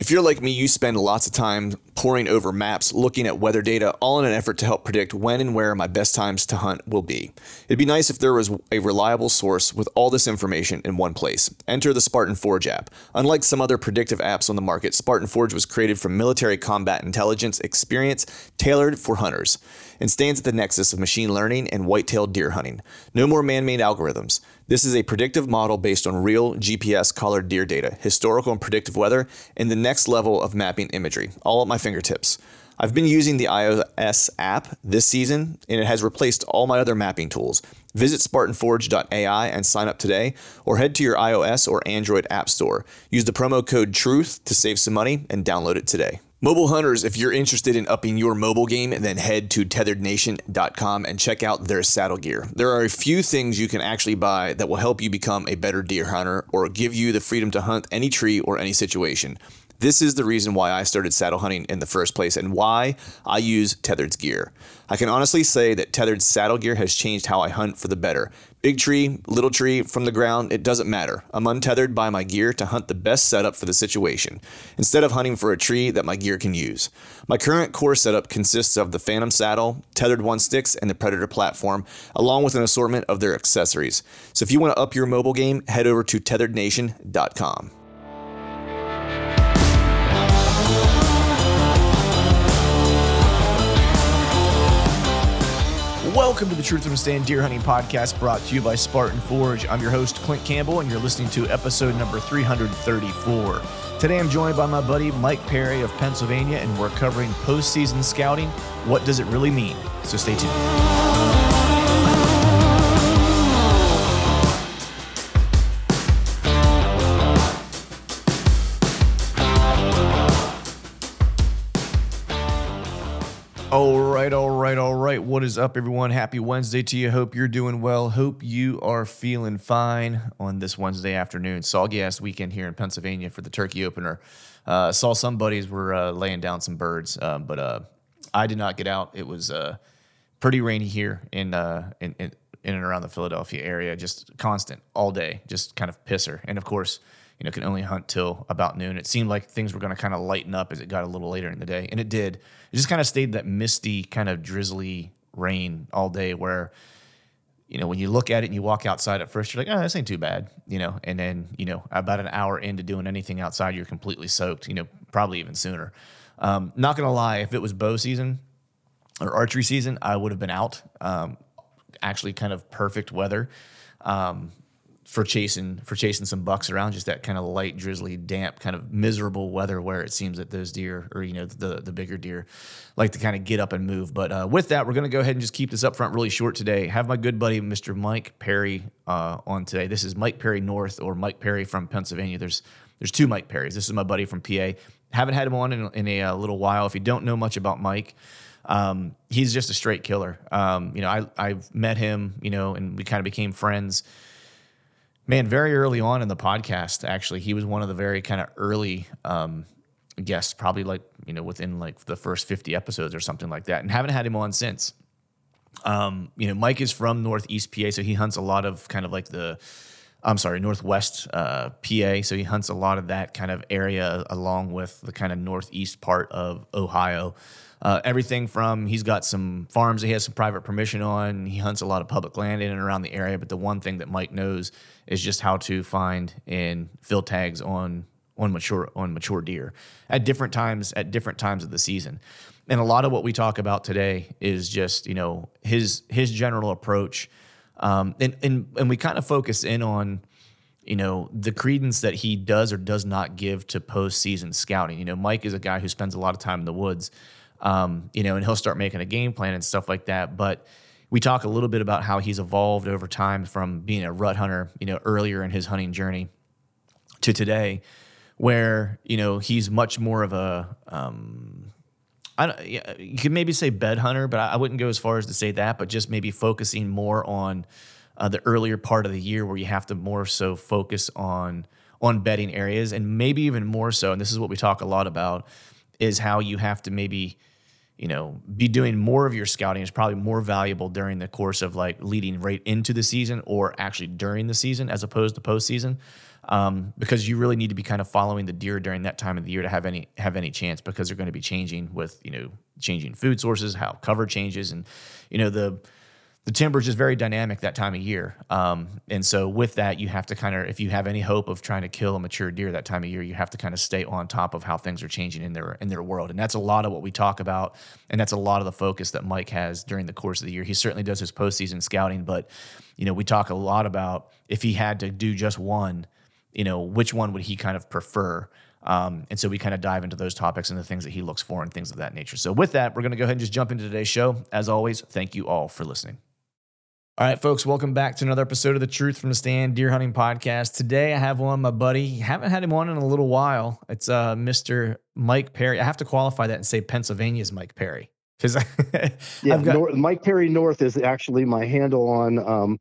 If you're like me, you spend lots of time poring over maps, looking at weather data, all in an effort to help predict when and where my best times to hunt will be. It'd be nice if there was a reliable source with all this information in one place. Enter the Spartan Forge app. Unlike some other predictive apps on the market, Spartan Forge was created from military combat intelligence experience tailored for hunters and stands at the nexus of machine learning and white-tailed deer hunting. No more man-made algorithms. This is a predictive model based on real GPS collared deer data, historical and predictive weather, and the next level of mapping imagery, all at my fingertips. I've been using the iOS app this season, and it has replaced all my other mapping tools. Visit SpartanForge.ai and sign up today, or head to your iOS or Android app store. Use the promo code TRUTH to save some money and download it today. Mobile hunters, if you're interested in upping your mobile game, then head to tetherednation.com and check out their saddle gear. There are a few things you can actually buy that will help you become a better deer hunter or give you the freedom to hunt any tree or any situation. This is the reason why I started saddle hunting in the first place and why I use Tethered's gear. I can honestly say that Tethered's saddle gear has changed how I hunt for the better. Big tree, little tree, from the ground, it doesn't matter. I'm untethered by my gear to hunt the best setup for the situation, instead of hunting for a tree that my gear can use. My current core setup consists of the Phantom saddle, tethered one sticks, and the Predator platform, along with an assortment of their accessories. So if you want to up your mobile game, head over to tetherednation.com. Welcome to the Truth from Stand Deer Hunting Podcast brought to you by Spartan Forge. I'm your host, Clint Campbell, and you're listening to episode number 334. Today I'm joined by my buddy Mike Perry of Pennsylvania, and we're covering postseason scouting. What does it really mean? So stay tuned. Right, all right, all right. What is up, everyone? Happy Wednesday to you. Hope you're doing well. Hope you are feeling fine on this Wednesday afternoon. Soggy ass weekend here in Pennsylvania for the turkey opener. Uh, saw some buddies were uh, laying down some birds, um, but uh, I did not get out. It was uh, pretty rainy here in, uh, in, in in and around the Philadelphia area, just constant all day, just kind of pisser. And of course, you know, can only hunt till about noon. It seemed like things were going to kind of lighten up as it got a little later in the day, and it did. It just kind of stayed that misty, kind of drizzly rain all day where you know, when you look at it and you walk outside at first, you're like, oh, this ain't too bad, you know, and then, you know, about an hour into doing anything outside, you're completely soaked, you know, probably even sooner. Um, not gonna lie, if it was bow season or archery season, I would have been out. Um, actually, kind of perfect weather. Um, for chasing for chasing some bucks around, just that kind of light, drizzly, damp, kind of miserable weather where it seems that those deer, or you know, the the bigger deer, like to kind of get up and move. But uh, with that, we're going to go ahead and just keep this up front really short today. Have my good buddy Mr. Mike Perry uh, on today. This is Mike Perry North or Mike Perry from Pennsylvania. There's there's two Mike Perrys. This is my buddy from PA. Haven't had him on in, in a, uh, little while. If you don't know much about Mike. Um, he's just a straight killer. Um, you know, I I've met him, you know, and we kind of became friends man, very early on in the podcast, actually, he was one of the very kind of early um, guests, probably like, you know, within like the first 50 episodes or something like that, and haven't had him on since. Um, you know, Mike is from Northeast PA, so he hunts a lot of kind of like the, I'm sorry, Northwest uh, PA. So he hunts a lot of that kind of area along with the kind of Northeast part of Ohio. Uh, everything from he's got some farms that he has some private permission on. He hunts a lot of public land in and around the area. But the one thing that Mike knows is just how to find and fill tags on on mature on mature deer at different times at different times of the season. And a lot of what we talk about today is just you know his his general approach, um, and and and we kind of focus in on you know the credence that he does or does not give to postseason scouting. You know, Mike is a guy who spends a lot of time in the woods, um, you know, and he'll start making a game plan and stuff like that, but we talk a little bit about how he's evolved over time from being a rut hunter, you know, earlier in his hunting journey to today, where you know he's much more of a um, I don't, you could maybe say bed hunter, but I wouldn't go as far as to say that, but just maybe focusing more on uh, the earlier part of the year where you have to more so focus on on bedding areas and maybe even more so. And this is what we talk a lot about is how you have to maybe you know, be doing more of your scouting is probably more valuable during the course of like leading right into the season or actually during the season as opposed to postseason. Um, because you really need to be kind of following the deer during that time of the year to have any have any chance because they're going to be changing with you know changing food sources, how cover changes, and you know the the timber is just very dynamic that time of year. Um, and so with that, you have to kind of, if you have any hope of trying to kill a mature deer that time of year, you have to kind of stay on top of how things are changing in their in their world. And that's a lot of what we talk about, and that's a lot of the focus that Mike has during the course of the year. He certainly does his postseason scouting, but you know, we talk a lot about if he had to do just one, you know, which one would he kind of prefer? Um, and so we kind of dive into those topics and the things that he looks for and things of that nature. So with that, we're going to go ahead and just jump into today's show. As always, thank you all for listening. All right, folks, welcome back to another episode of the Truth from the Stand Deer Hunting Podcast. Today I have on my buddy. Haven't had him on in a little while. It's uh, Mr. Mike Perry. I have to qualify that and say Pennsylvania's Mike Perry because yeah, got, North, Mike Perry North is actually my handle on um,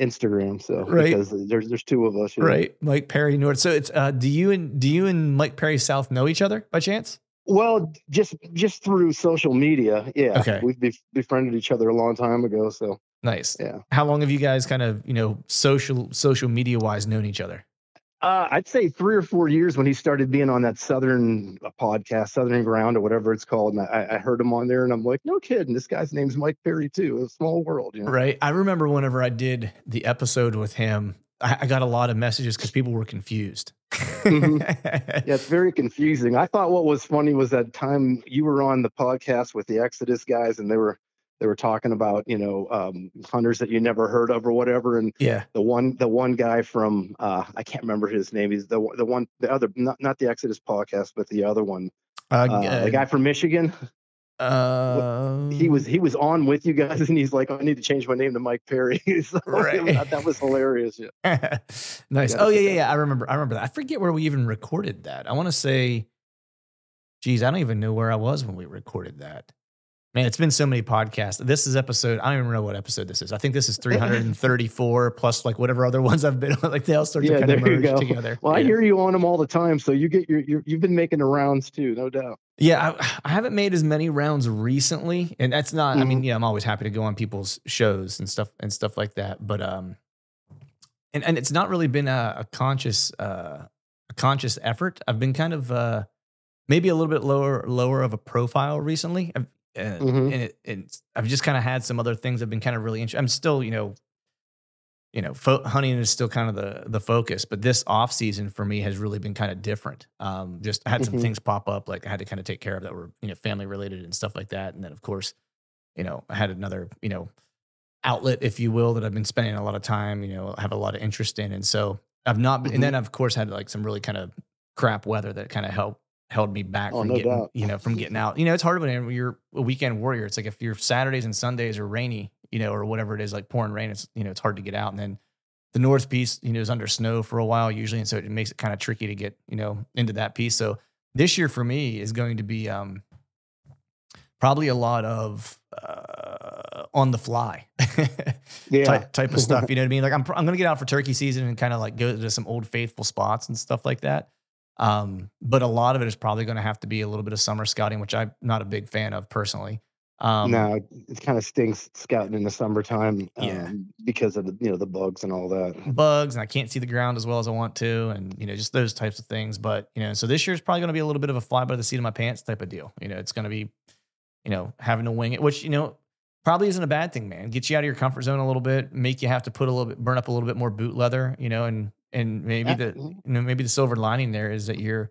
Instagram. So right. because there's there's two of us, right? Mike Perry North. So it's uh, do you and do you and Mike Perry South know each other by chance? Well, just just through social media, yeah. Okay, we've befriended each other a long time ago. So Nice. Yeah. How long have you guys kind of, you know, social social media wise known each other? Uh, I'd say three or four years when he started being on that Southern uh, podcast, Southern Ground or whatever it's called. And I, I, heard him on there and I'm like, no kidding. This guy's name's Mike Perry too. A small world. You know? Right. I remember whenever I did the episode with him, I, I got a lot of messages because people were confused. mm-hmm. Yeah, it's very confusing. I thought what was funny was that time you were on the podcast with the Exodus guys and they were they were talking about you know um, hunters that you never heard of or whatever and yeah. the one the one guy from uh, i can't remember his name he's the the one the other not, not the exodus podcast but the other one uh, uh, the guy from michigan. Uh, he was he was on with you guys and he's like i need to change my name to mike perry. So right. that, that was hilarious. Yeah. nice. oh yeah yeah yeah i remember i remember that. I forget where we even recorded that. I want to say geez i don't even know where i was when we recorded that Man, it's been so many podcasts. This is episode, I don't even know what episode this is. I think this is 334 plus like whatever other ones I've been on. Like they all start yeah, to kind of merge together. Well, yeah. I hear you on them all the time. So you get your, your you've been making the rounds too, no doubt. Yeah. I, I haven't made as many rounds recently. And that's not, mm-hmm. I mean, mm-hmm. yeah, I'm always happy to go on people's shows and stuff and stuff like that. But, um, and, and it's not really been a, a conscious, uh, a conscious effort. I've been kind of, uh, maybe a little bit lower lower of a profile recently. I've, and, mm-hmm. and, it, and I've just kind of had some other things that've been kind of really interesting. I'm still, you know, you know, fo- hunting is still kind of the the focus, but this off season for me has really been kind of different. Um, just I had some mm-hmm. things pop up like I had to kind of take care of that were you know family related and stuff like that, and then of course, you know, I had another you know outlet, if you will, that I've been spending a lot of time, you know, have a lot of interest in, and so I've not, been, mm-hmm. and then of course had like some really kind of crap weather that kind of helped held me back oh, from no getting, doubt. you know, from getting out. You know, it's hard when you're a weekend warrior. It's like if your Saturdays and Sundays are rainy, you know, or whatever it is, like pouring rain, it's, you know, it's hard to get out. And then the North piece, you know, is under snow for a while usually. And so it makes it kind of tricky to get, you know, into that piece. So this year for me is going to be um, probably a lot of uh, on the fly yeah. type, type of stuff. You know what I mean? Like I'm, I'm going to get out for turkey season and kind of like go to some old faithful spots and stuff like that. Um, but a lot of it is probably going to have to be a little bit of summer scouting, which I'm not a big fan of personally. Um, no, it kind of stinks scouting in the summertime um, yeah. because of the you know the bugs and all that. Bugs, and I can't see the ground as well as I want to, and you know just those types of things. But you know, so this year is probably going to be a little bit of a fly by the seat of my pants type of deal. You know, it's going to be, you know, having to wing it, which you know probably isn't a bad thing, man. Get you out of your comfort zone a little bit, make you have to put a little bit, burn up a little bit more boot leather, you know, and and maybe the you know maybe the silver lining there is that you're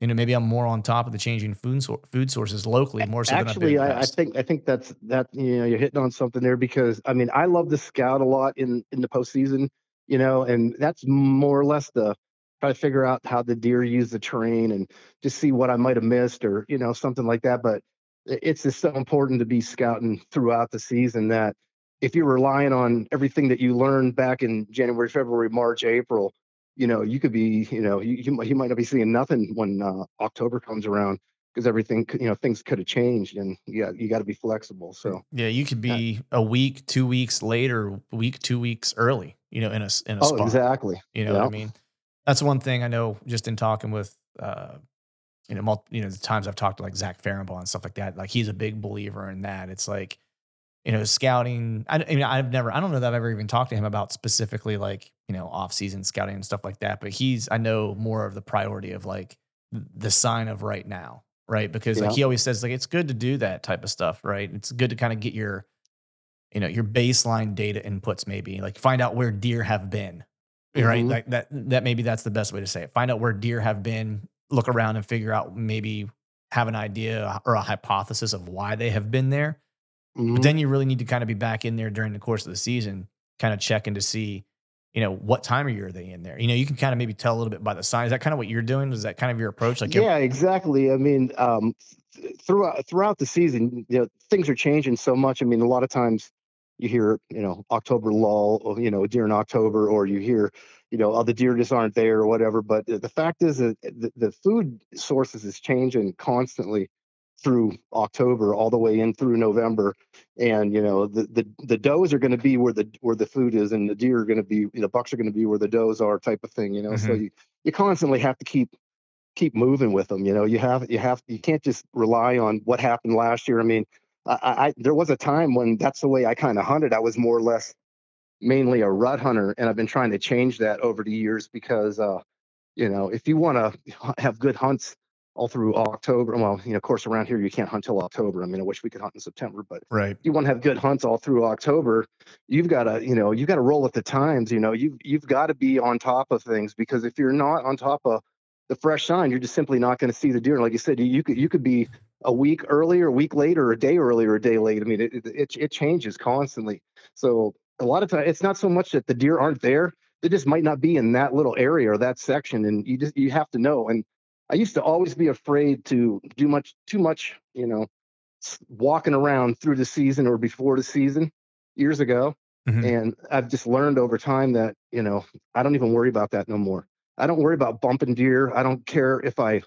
you know maybe I'm more on top of the changing food so, food sources locally more so actually I, I, think I think that's that you know you're hitting on something there because I mean I love to scout a lot in in the postseason you know and that's more or less the try to figure out how the deer use the terrain and just see what I might have missed or you know something like that but it's just so important to be scouting throughout the season that if you're relying on everything that you learned back in January, February, March, April, you know, you could be, you know, you, you, you might not be seeing nothing when uh, October comes around because everything, you know, things could have changed and yeah, you got to be flexible. So yeah, you could be a week, two weeks later, week, two weeks early, you know, in a, in a oh, spot. exactly. You know what I mean? That's one thing I know just in talking with, uh, you know, multi, you know, the times I've talked to like Zach Farrenbaugh and stuff like that, like he's a big believer in that. It's like, you know, scouting. I, I mean, I've never, I don't know that I've ever even talked to him about specifically like, you know, off season scouting and stuff like that. But he's, I know more of the priority of like the sign of right now, right? Because yeah. like he always says, like it's good to do that type of stuff, right? It's good to kind of get your, you know, your baseline data inputs, maybe like find out where deer have been, mm-hmm. right? Like that, that maybe that's the best way to say it. Find out where deer have been, look around and figure out maybe have an idea or a hypothesis of why they have been there Mm-hmm. But then you really need to kind of be back in there during the course of the season, kind of checking to see, you know, what time of year are they in there? You know, you can kind of maybe tell a little bit by the sign. Is that kind of what you're doing? Is that kind of your approach? Like, yeah, exactly. I mean, um, throughout throughout the season, you know, things are changing so much. I mean, a lot of times you hear, you know, October lull, you know, deer in October, or you hear, you know, oh, the deer just aren't there or whatever. But the fact is that the, the food sources is changing constantly through October all the way in through November. And you know the the, the does are going to be where the where the food is, and the deer are going to be the bucks are going to be where the does are, type of thing. You know, mm-hmm. so you you constantly have to keep keep moving with them. You know, you have you have you can't just rely on what happened last year. I mean, I, I there was a time when that's the way I kind of hunted. I was more or less mainly a rut hunter, and I've been trying to change that over the years because uh, you know if you want to have good hunts all through October. Well, you know, of course, around here you can't hunt till October. I mean, I wish we could hunt in September, but right. you want to have good hunts all through October. You've got to, you know, you've got to roll with the times. You know, you you've got to be on top of things because if you're not on top of the fresh sign, you're just simply not going to see the deer. Like you said, you could you could be a week earlier, a week later, a day earlier, a day late. I mean, it it, it changes constantly. So a lot of times, it's not so much that the deer aren't there; they just might not be in that little area or that section, and you just you have to know. And I used to always be afraid to do much too much, you know, walking around through the season or before the season years ago. Mm-hmm. And I've just learned over time that, you know, I don't even worry about that no more. I don't worry about bumping deer. I don't care if I,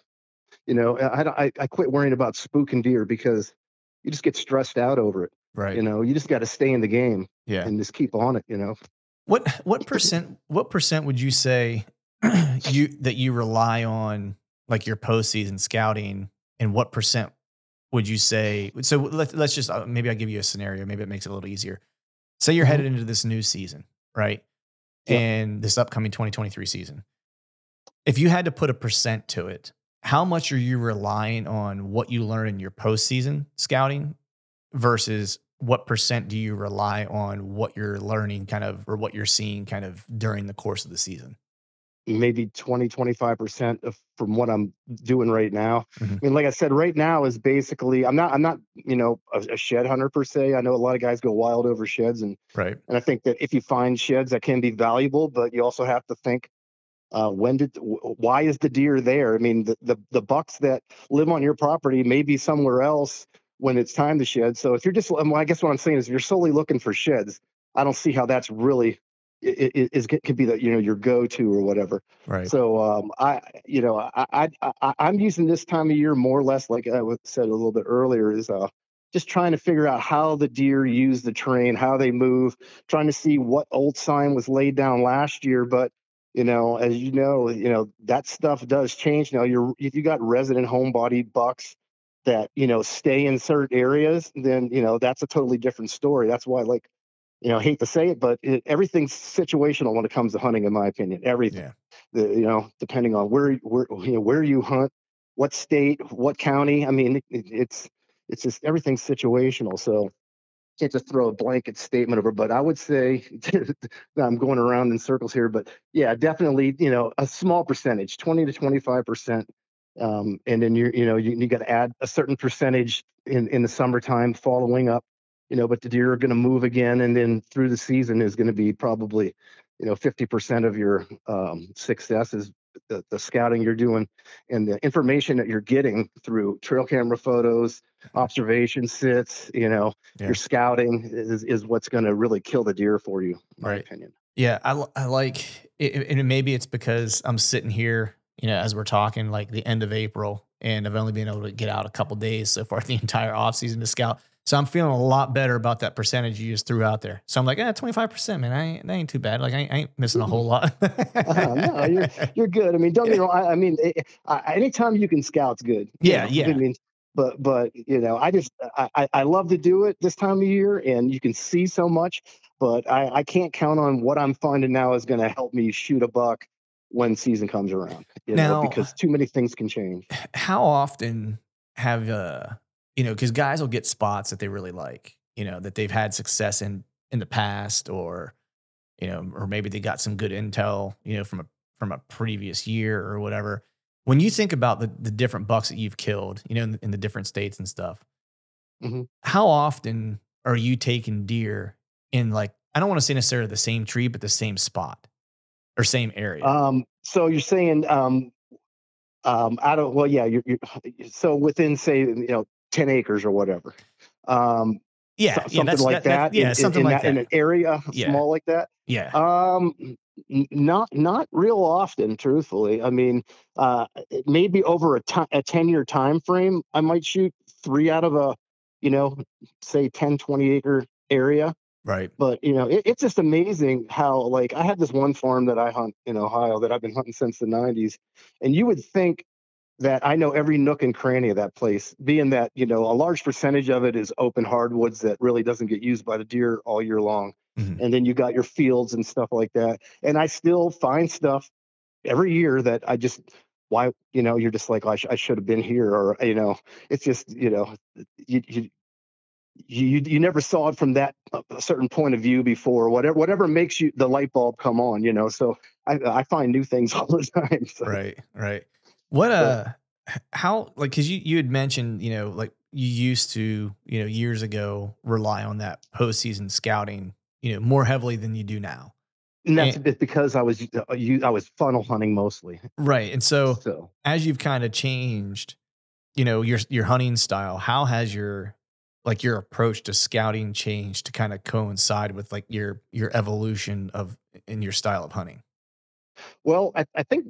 you know, I, I, I quit worrying about spooking deer because you just get stressed out over it. Right. You know, you just got to stay in the game. Yeah. And just keep on it, you know. What what percent what percent would you say you that you rely on like your postseason scouting, and what percent would you say? So let's let's just uh, maybe I'll give you a scenario. Maybe it makes it a little easier. Say you're mm-hmm. headed into this new season, right? And this upcoming 2023 season. If you had to put a percent to it, how much are you relying on what you learn in your postseason scouting versus what percent do you rely on what you're learning kind of or what you're seeing kind of during the course of the season? maybe 20 25% of, from what i'm doing right now mm-hmm. i mean like i said right now is basically i'm not i'm not you know a, a, shed hunter per se i know a lot of guys go wild over sheds and right and i think that if you find sheds that can be valuable but you also have to think uh, when did why is the deer there i mean the, the the bucks that live on your property may be somewhere else when it's time to shed so if you're just well, i guess what i'm saying is if you're solely looking for sheds i don't see how that's really is, is could be the you know your go-to or whatever. Right. So um, I you know I, I I am using this time of year more or less like I said a little bit earlier is uh just trying to figure out how the deer use the terrain, how they move, trying to see what old sign was laid down last year, but you know, as you know, you know that stuff does change now. You're if you got resident homebody bucks that you know stay in certain areas, then you know that's a totally different story. That's why like you know, I hate to say it, but it, everything's situational when it comes to hunting, in my opinion. Everything, yeah. the, you know, depending on where where you know where you hunt, what state, what county. I mean, it, it's it's just everything's situational. So can't just throw a blanket statement over, but I would say I'm going around in circles here, but yeah, definitely, you know, a small percentage, 20 to 25 percent. Um, and then you're, you know, you, you got to add a certain percentage in, in the summertime following up, you know, but the deer are going to move again. And then through the season is going to be probably, you know, 50% of your um, success is the, the scouting you're doing and the information that you're getting through trail camera photos, observation sits, you know, yeah. your scouting is, is what's going to really kill the deer for you, my right. opinion. Yeah. I, I like it. And maybe it's because I'm sitting here, you know, as we're talking like the end of April and I've only been able to get out a couple days so far the entire off season to scout. So I'm feeling a lot better about that percentage you just threw out there. So I'm like, yeah, 25%, man. I ain't, that ain't too bad. Like I ain't, I ain't missing a whole lot. uh, no, you're, you're good. I mean, don't get me wrong. I, I mean, it, I, anytime you can scout's good. Yeah. Know? Yeah. I mean, but, but, you know, I just, I, I love to do it this time of year and you can see so much, but I, I can't count on what I'm finding now is going to help me shoot a buck when season comes around, you now, know, because too many things can change. How often have, uh, you know, because guys will get spots that they really like, you know, that they've had success in in the past, or you know, or maybe they got some good intel, you know, from a from a previous year or whatever. When you think about the the different bucks that you've killed, you know, in, in the different states and stuff, mm-hmm. how often are you taking deer in like I don't want to say necessarily the same tree, but the same spot or same area? Um, so you're saying um, um, I don't. Well, yeah. You're, you're, so within, say, you know, 10 acres or whatever. Um, yeah, so, something yeah, like that. that yeah, in, something in, like that, that. In an area yeah. small like that. Yeah. Um, not not real often, truthfully. I mean, uh, maybe over a, t- a 10 year time frame, I might shoot three out of a, you know, say 10, 20 acre area. Right. But you know, it, it's just amazing how like I have this one farm that I hunt in Ohio that I've been hunting since the 90s, and you would think that I know every nook and cranny of that place, being that, you know, a large percentage of it is open hardwoods that really doesn't get used by the deer all year long. Mm-hmm. And then you got your fields and stuff like that. And I still find stuff every year that I just, why, you know, you're just like, oh, I, sh- I should have been here. Or, you know, it's just, you know, you, you, you you never saw it from that uh, certain point of view before whatever whatever makes you the light bulb come on you know so i i find new things all the time so. right right what uh how like cuz you you had mentioned, you know, like you used to, you know, years ago rely on that postseason scouting, you know, more heavily than you do now. And that's and, because I was uh, you I was funnel hunting mostly. Right. And so, so. as you've kind of changed, you know, your your hunting style, how has your like your approach to scouting changed to kind of coincide with like your your evolution of in your style of hunting? Well, I, I think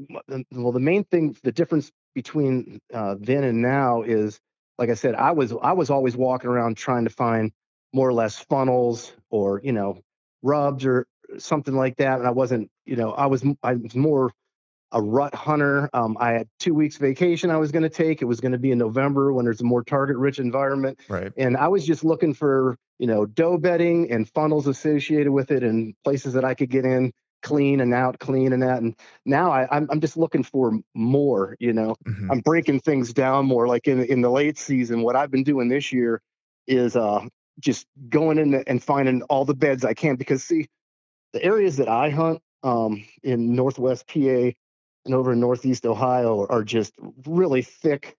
well the main thing, the difference between uh, then and now is, like I said, I was I was always walking around trying to find more or less funnels or you know rubs or something like that, and I wasn't you know I was I was more a rut hunter. Um, I had two weeks vacation I was going to take. It was going to be in November when there's a more target rich environment. Right. And I was just looking for, you know, doe bedding and funnels associated with it and places that I could get in clean and out, clean and out. And now I, am I'm, I'm just looking for more. You know, mm-hmm. I'm breaking things down more. Like in in the late season, what I've been doing this year is uh just going in and finding all the beds I can because see, the areas that I hunt um, in Northwest PA and over in Northeast Ohio are just really thick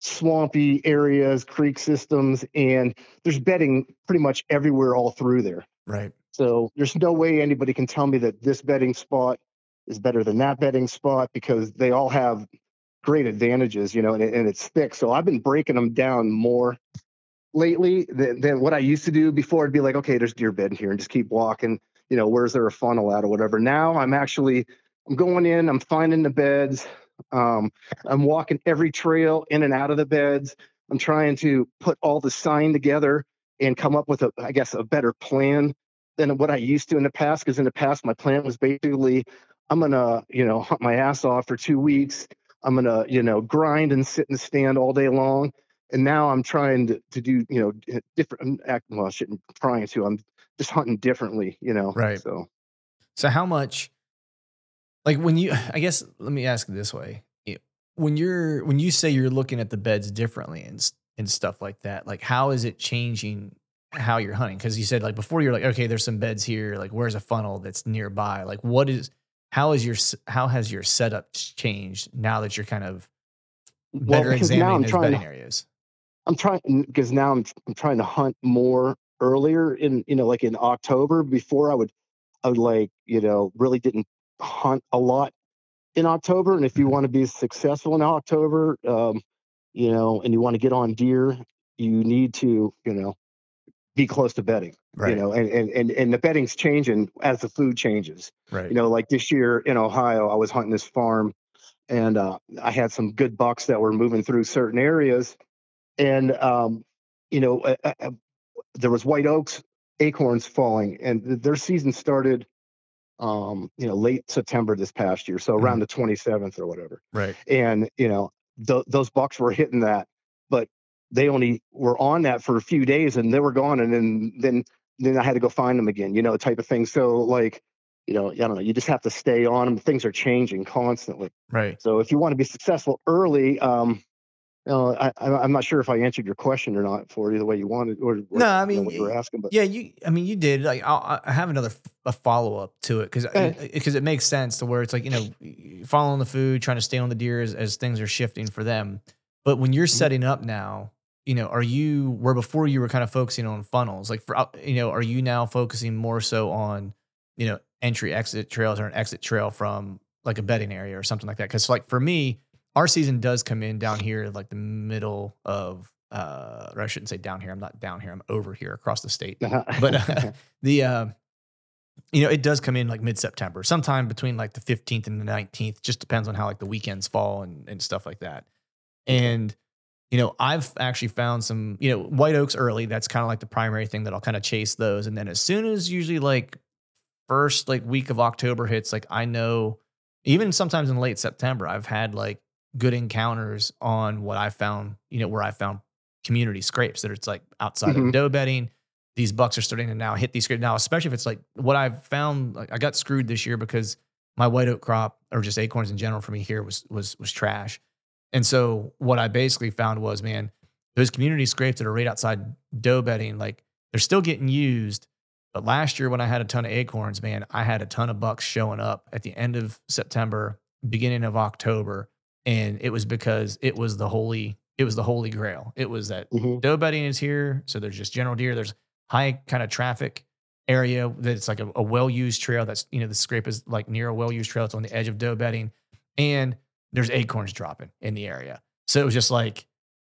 swampy areas, creek systems, and there's bedding pretty much everywhere all through there. Right. So there's no way anybody can tell me that this bedding spot is better than that bedding spot because they all have great advantages, you know, and, and it's thick. So I've been breaking them down more lately than, than what I used to do before. It'd be like, okay, there's deer bed here and just keep walking, you know, where's there a funnel at or whatever. Now I'm actually, I'm going in, I'm finding the beds. Um, I'm walking every trail in and out of the beds. I'm trying to put all the sign together and come up with a, I guess, a better plan than what I used to in the past. Because in the past, my plan was basically, I'm gonna, you know, hunt my ass off for two weeks. I'm gonna, you know, grind and sit and stand all day long. And now I'm trying to, to do, you know, different. Well, I shouldn't trying to. I'm just hunting differently, you know. Right. So, so how much? Like when you, I guess, let me ask it this way: when you're when you say you're looking at the beds differently and and stuff like that, like how is it changing how you're hunting? Because you said like before you're like okay there's some beds here like where's a funnel that's nearby? Like what is how is your how has your setup changed now that you're kind of better well, examining those bedding to, areas? I'm trying because now I'm, I'm trying to hunt more earlier in you know like in october before i would i would like you know really didn't hunt a lot in october and if you mm-hmm. want to be successful in october um you know and you want to get on deer you need to you know be close to bedding. Right. You know, and, and, and, and the bedding's changing as the food changes. Right. You know, like this year in Ohio, I was hunting this farm and uh, I had some good bucks that were moving through certain areas. And, um, you know, uh, uh, there was white oaks acorns falling and their season started, um, you know, late September this past year. So around mm-hmm. the 27th or whatever. Right. And, you know, th- those bucks were hitting that, but they only were on that for a few days and they were gone and then then then I had to go find them again, you know, type of thing. So like, you know, I don't know, you just have to stay on them. Things are changing constantly. Right. So if you want to be successful early, um, know, I, I'm not sure if I answered your question or not for you the way you wanted, or, or no, I mean, you know, what you were asking, but yeah, you, I mean, you did. Like, I'll, i have another a follow up to it because because it makes sense to where it's like you know, following the food, trying to stay on the deer as, as things are shifting for them. But when you're mm-hmm. setting up now, you know, are you where before you were kind of focusing on funnels? Like for you know, are you now focusing more so on you know entry exit trails or an exit trail from like a bedding area or something like that? Because like for me, our season does come in down here like the middle of uh or I shouldn't say down here. I'm not down here. I'm over here across the state. but uh, the uh you know, it does come in like mid September, sometime between like the 15th and the 19th. Just depends on how like the weekends fall and, and stuff like that. And you know, I've actually found some, you know, white oaks early. That's kind of like the primary thing that I'll kind of chase those. And then as soon as usually like first like week of October hits, like I know even sometimes in late September, I've had like good encounters on what I found, you know, where I found community scrapes that it's like outside mm-hmm. of doe bedding. These bucks are starting to now hit these scrapes. Now, especially if it's like what I've found, like I got screwed this year because my white oak crop or just acorns in general for me here was was was trash. And so what I basically found was, man, those community scrapes that are right outside doe bedding, like they're still getting used. But last year when I had a ton of acorns, man, I had a ton of bucks showing up at the end of September, beginning of October. And it was because it was the holy, it was the holy grail. It was that mm-hmm. doe bedding is here. So there's just general deer. There's high kind of traffic area that's like a, a well-used trail. That's, you know, the scrape is like near a well-used trail. It's on the edge of doe bedding. And there's acorns dropping in the area. So it was just like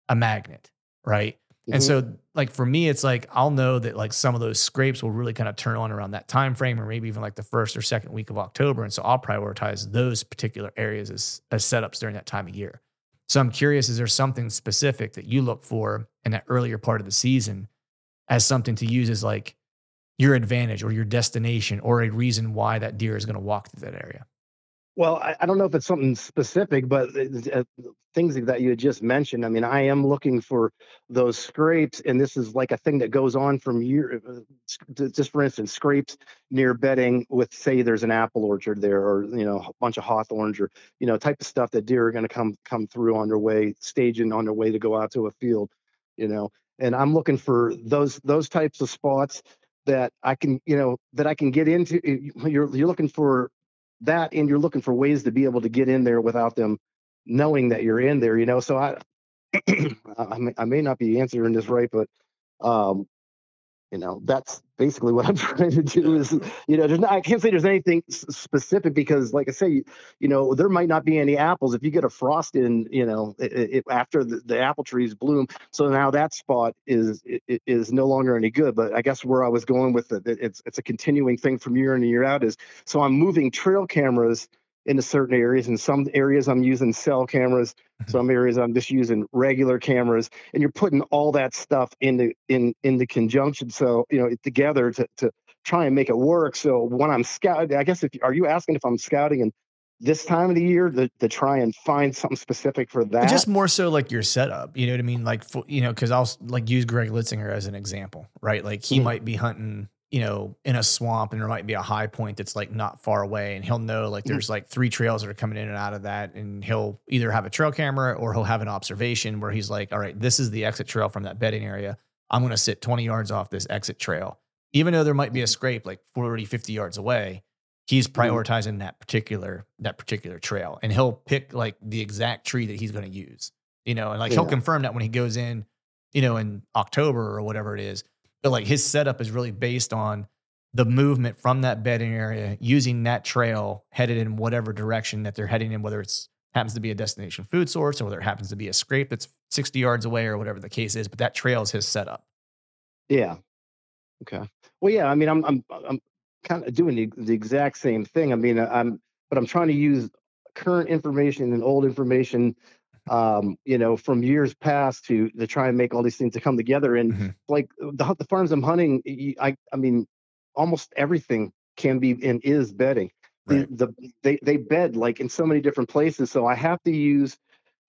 a magnet, right? Mm-hmm. And so like for me, it's like I'll know that like some of those scrapes will really kind of turn on around that time frame, or maybe even like the first or second week of October. And so I'll prioritize those particular areas as as setups during that time of year. So I'm curious, is there something specific that you look for in that earlier part of the season as something to use as like your advantage or your destination or a reason why that deer is going to walk through that area? Well, I, I, don't know if it's something specific, but uh, things that you just mentioned. I mean, I am looking for those scrapes, and this is like a thing that goes on from year. Uh, just for instance, scrapes near bedding with, say, there's an apple orchard there, or you know, a bunch of hawthorns, or you know, type of stuff that deer are going to come come through on their way, staging on their way to go out to a field, you know. And I'm looking for those those types of spots that I can, you know, that I can get into. You're you're looking for that and you're looking for ways to be able to get in there without them knowing that you're in there you know? So i I, may, not be answering this right but um you know that's basically what i'm trying to do is you know there's not, i can't say there's anything specific because like i say you know there might not be any apples. If you get a frost in you know it, it, after the, the, apple trees bloom so now that spot is is no longer any good. But i guess where i was going with it it's it's a continuing thing from year in and year out is so i'm moving trail cameras into certain areas. In some areas, I'm using cell cameras. Mm-hmm. Some areas, I'm just using regular cameras. And you're putting all that stuff into in into conjunction. So you know together to to try and make it work. So when I'm scouting, I guess if are you asking if I'm scouting in this time of the year to, to try and find something specific for that? Just more so like your setup. You know what I mean? Like you know, because I'll like use Greg Litzinger as an example, right? Like he mm-hmm. might be hunting you know, in a swamp and there might be a high point that's like not far away and he'll know like there's like three trails that are coming in and out of that and he'll either have a trail camera or he'll have an observation where he's like, all right, this is the exit trail from that bedding area. I'm going to sit 20 yards off this exit trail. Even though there might be a scrape like 40, 50 yards away, he's mm-hmm. prioritizing that particular that particular trail and he'll pick like the exact tree that he's going to use. You know, and like yeah. he'll confirm that when he goes in, you know, in October or whatever it is. But like his setup is really based on the movement from that bedding area using that trail headed in whatever direction that they're heading in, whether it's happens to be a destination food source or whether it happens to be a scrape that's 60 yards away or whatever the case is. But that trail is his setup. Yeah. Okay. Well, yeah. I mean, I'm I'm I'm kind of doing the, the exact same thing. I mean, I'm but I'm trying to use current information and old information um, you know, from years past to to try and make all these things to come together. And mm-hmm. like the, the farms I'm hunting, I I mean, almost everything can be and is bedding. Right. The, the they they bed like in so many different places, so I have to use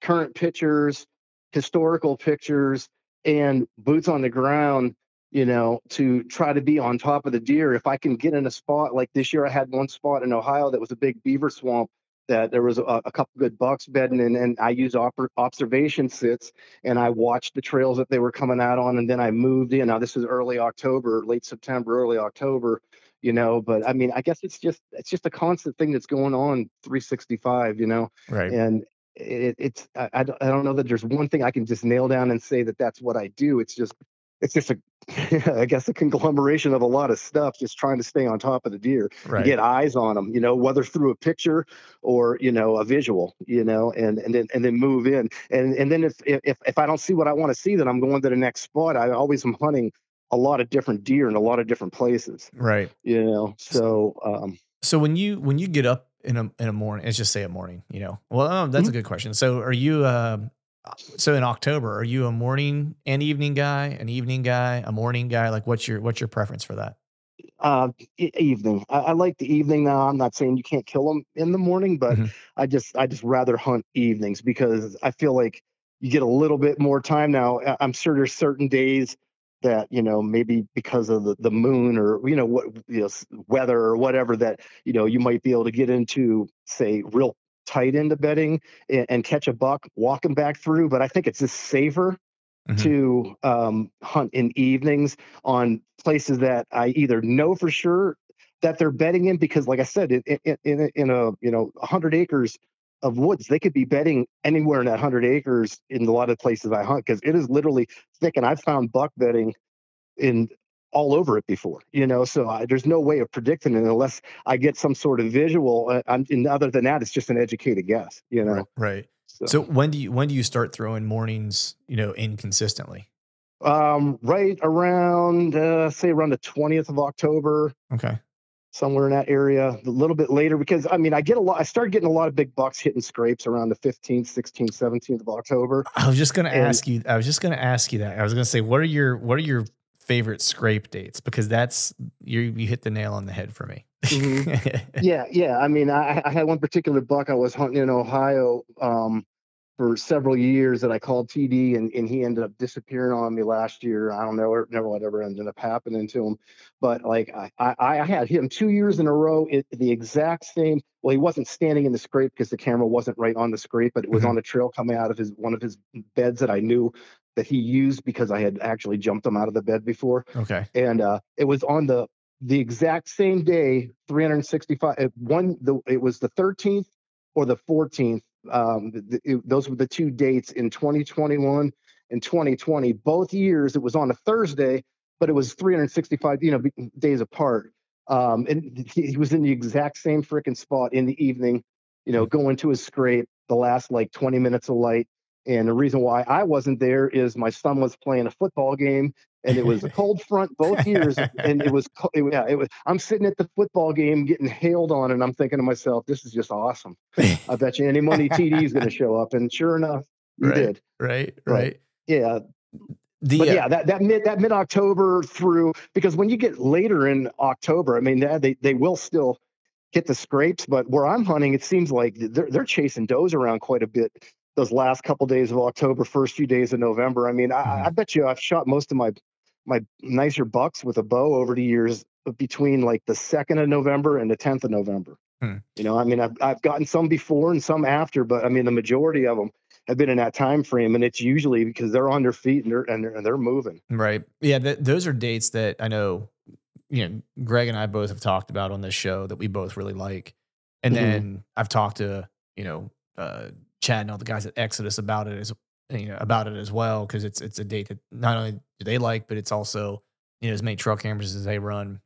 current pictures, historical pictures, and boots on the ground. You know, to try to be on top of the deer. If I can get in a spot like this year, I had one spot in Ohio that was a big beaver swamp that there was a, a couple good bucks bedding and, and I used op- observation sits and I watched the trails that they were coming out on and then I moved in. Now this is early October, late September, early October, you know, but I mean, I guess it's just it's just a constant thing that's going on 365, you know. Right. And it, it's I, I don't know that there's one thing I can just nail down and say that that's what I do. It's just it's just a I guess a conglomeration of a lot of stuff, just trying to stay on top of the deer, right. get eyes on them, you know, whether through a picture or you know a visual, you know, and and then and then move in, and and then if if if I don't see what I want to see, then I'm going to the next spot. I always am hunting a lot of different deer in a lot of different places, right? You know, so um, so when you when you get up in a in a morning, let's just say a morning, you know, well, oh, that's mm-hmm. a good question. So are you uh, so in October, are you a morning and evening guy, an evening guy, a morning guy? Like, what's your what's your preference for that? Uh, evening. I, I, like the evening now. I'm not saying you can't kill them in the morning, but mm-hmm. I just I just rather hunt evenings because I feel like you get a little bit more time now. I'm sure there's certain days that you know maybe because of the, the moon or you know what you know weather or whatever that you know you might be able to get into say real tight into bedding and, and catch a buck walking back through. But I think it's just safer Mm-hmm. to um, hunt in evenings on places that I either know for sure that they're bedding in because, like I said, in, in, in, in a you know 100 acres of woods, they could be bedding anywhere in that 100 acres in a lot of places I hunt because it is literally thick. And I've found buck bedding in all over it before, you know. So I, there's no way of predicting it unless I get some sort of visual. Uh, and other than that, it's just an educated guess, you know. Right. right. So. so. when do you when do you start throwing mornings, you know, inconsistently? Um, right around uh, say around the twentieth of October. Okay. Somewhere in that area, a little bit later, because I mean, I get a lot. I started getting a lot of big bucks hitting scrapes around the 15th, 16th, 17th of October. I was just going to ask you. I was just going to ask you that. I was going to say, what are your what are your favorite scrape dates because that's you you hit the nail on the head for me. mm-hmm. Yeah, yeah. I mean, I, I, had one particular buck I was hunting in Ohio um, for several years that I called TD, and, and he ended up disappearing on me last year. I don't know, never whatever ended up happening to him. But like I, I, I had him two years in a row, it, the exact same. Well, he wasn't standing in the scrape because the camera wasn't right on the scrape, but it was mm-hmm. on a trail coming out of his one of his beds that I knew that he used because I had actually jumped him out of the bed before. Okay. And uh, it was on the the exact same day, 365. One, the it was the 13th or the 14th. Um, the, it, those were the two dates in 2021 and 2020. Both years, it was on a Thursday, but it was 365, you know, days apart. Um, and he, he was in the exact same freaking spot in the evening, you know, going to his scrape. The last like 20 minutes of light and the reason why I wasn't there is my son was playing a football game and it was a cold front both years. and it was, it, yeah, it was, I'm sitting at the football game getting hailed on and I'm thinking to myself, this is just awesome. I bet you any money TD is going to show up. And sure enough, you right, did. Right. Right. Yeah. The, but uh, yeah, that, that mid that mid October through because when you get later in October, I mean they they will still get the scrapes, but where I'm hunting, it seems like they're they're chasing does around quite a bit those last couple days of October, first few days of November. I mean, I, mm-hmm. I, bet you I've shot most of my my nicer bucks with a bow over the years between like the second of November and the tenth of November. Hmm. You know, I mean, I've I've gotten some before and some after, but I mean, the majority of them have been in that time frame, and it's usually because they're on their feet and they're and they're, and they're moving. Right. Yeah. Th- those are dates that I know. You know, Greg and I both have talked about on this show that we both really like, and mm-hmm. then I've talked to you know uh, Chad and all the guys at Exodus about it as you know about it as well because it's it's a date that not only do they like, but it's also you know as many trail cameras as they run.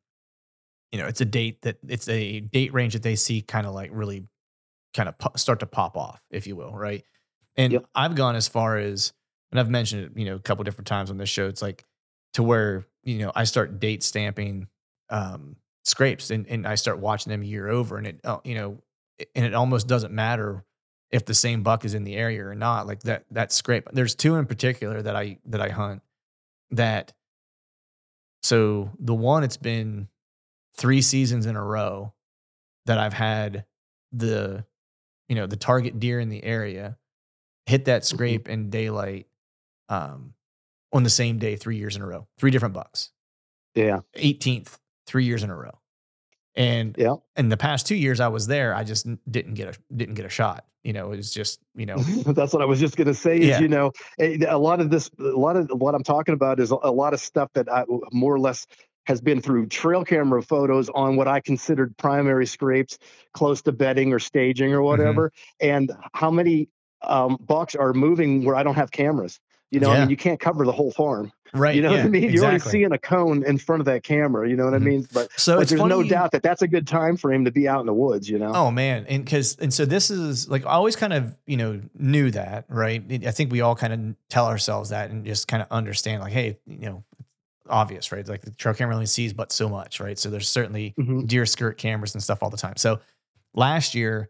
You know, it's a date that it's a date range that they see kind of like really kind of po- start to pop off, if you will, right? And yep. I've gone as far as, and I've mentioned it, you know, a couple different times on this show. It's like to where you know I start date stamping um, scrapes, and and I start watching them year over, and it uh, you know, and it almost doesn't matter if the same buck is in the area or not. Like that that scrape. There's two in particular that I that I hunt that. So the one, it's been three seasons in a row that I've had the you know the target deer in the area hit that mm-hmm. scrape in daylight um, on the same day three years in a row, three different bucks. Yeah. 18th, three years in a row. And yeah. in the past two years I was there, I just didn't get a didn't get a shot. You know, was just you know. That's what I was just gonna say. Is yeah. you know, a lot of this, a lot of what I'm talking about is a lot of stuff that I more or less has been through trail camera photos on what I considered primary scrapes close to bedding or staging or mm-hmm. whatever, mm-hmm. and how many um, bucks are moving where I don't have cameras. You know, yeah. I mean, you can't cover the whole farm. Right. You know yeah, what I mean? Exactly. You're only seeing a cone in front of that camera. You know what mm-hmm. I mean? But so but there's funny. no doubt that that's a good time frame to be out in the woods. You know? Oh man, and because and so this is like I always kind of you know knew that right. I think we all kind of tell ourselves that and just kind of understand like, hey, you know, obvious, right? Like the trail camera only sees but so much, right? So there's certainly mm-hmm. deer skirt cameras and stuff all the time. So last year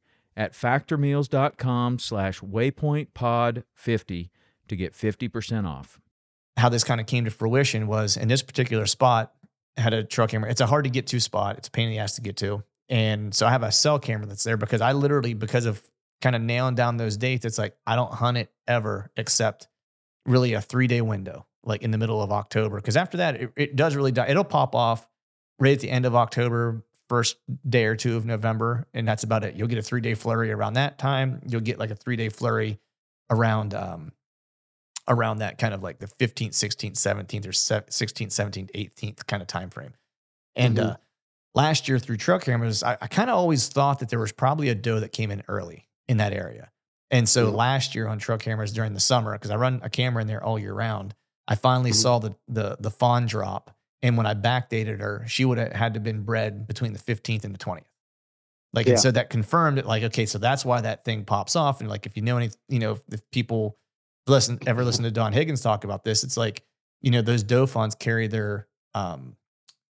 at factormeals.com slash waypointpod50 to get 50% off. How this kind of came to fruition was in this particular spot, I had a trail camera. It's a hard to get to spot. It's a pain in the ass to get to. And so I have a cell camera that's there because I literally, because of kind of nailing down those dates, it's like I don't hunt it ever except really a three day window, like in the middle of October. Because after that, it, it does really die. It'll pop off right at the end of October, first day or two of November, and that's about it. You'll get a three day flurry around that time. You'll get like a three day flurry around um, around that kind of like the 15th, 16th, 17th, or 16th, 17th, 18th kind of time frame. And mm-hmm. uh, last year through trail cameras, I, I kind of always thought that there was probably a doe that came in early in that area. And so mm-hmm. last year on trail cameras during the summer, because I run a camera in there all year round, I finally mm-hmm. saw the the the fawn drop and when I backdated her, she would have had to been bred between the 15th and the 20th. Like, yeah. and so that confirmed it. Like, okay, so that's why that thing pops off. And like, if you know any, you know, if, if people listen, ever listen to Don Higgins talk about this, it's like, you know, those doe fawns carry their, um,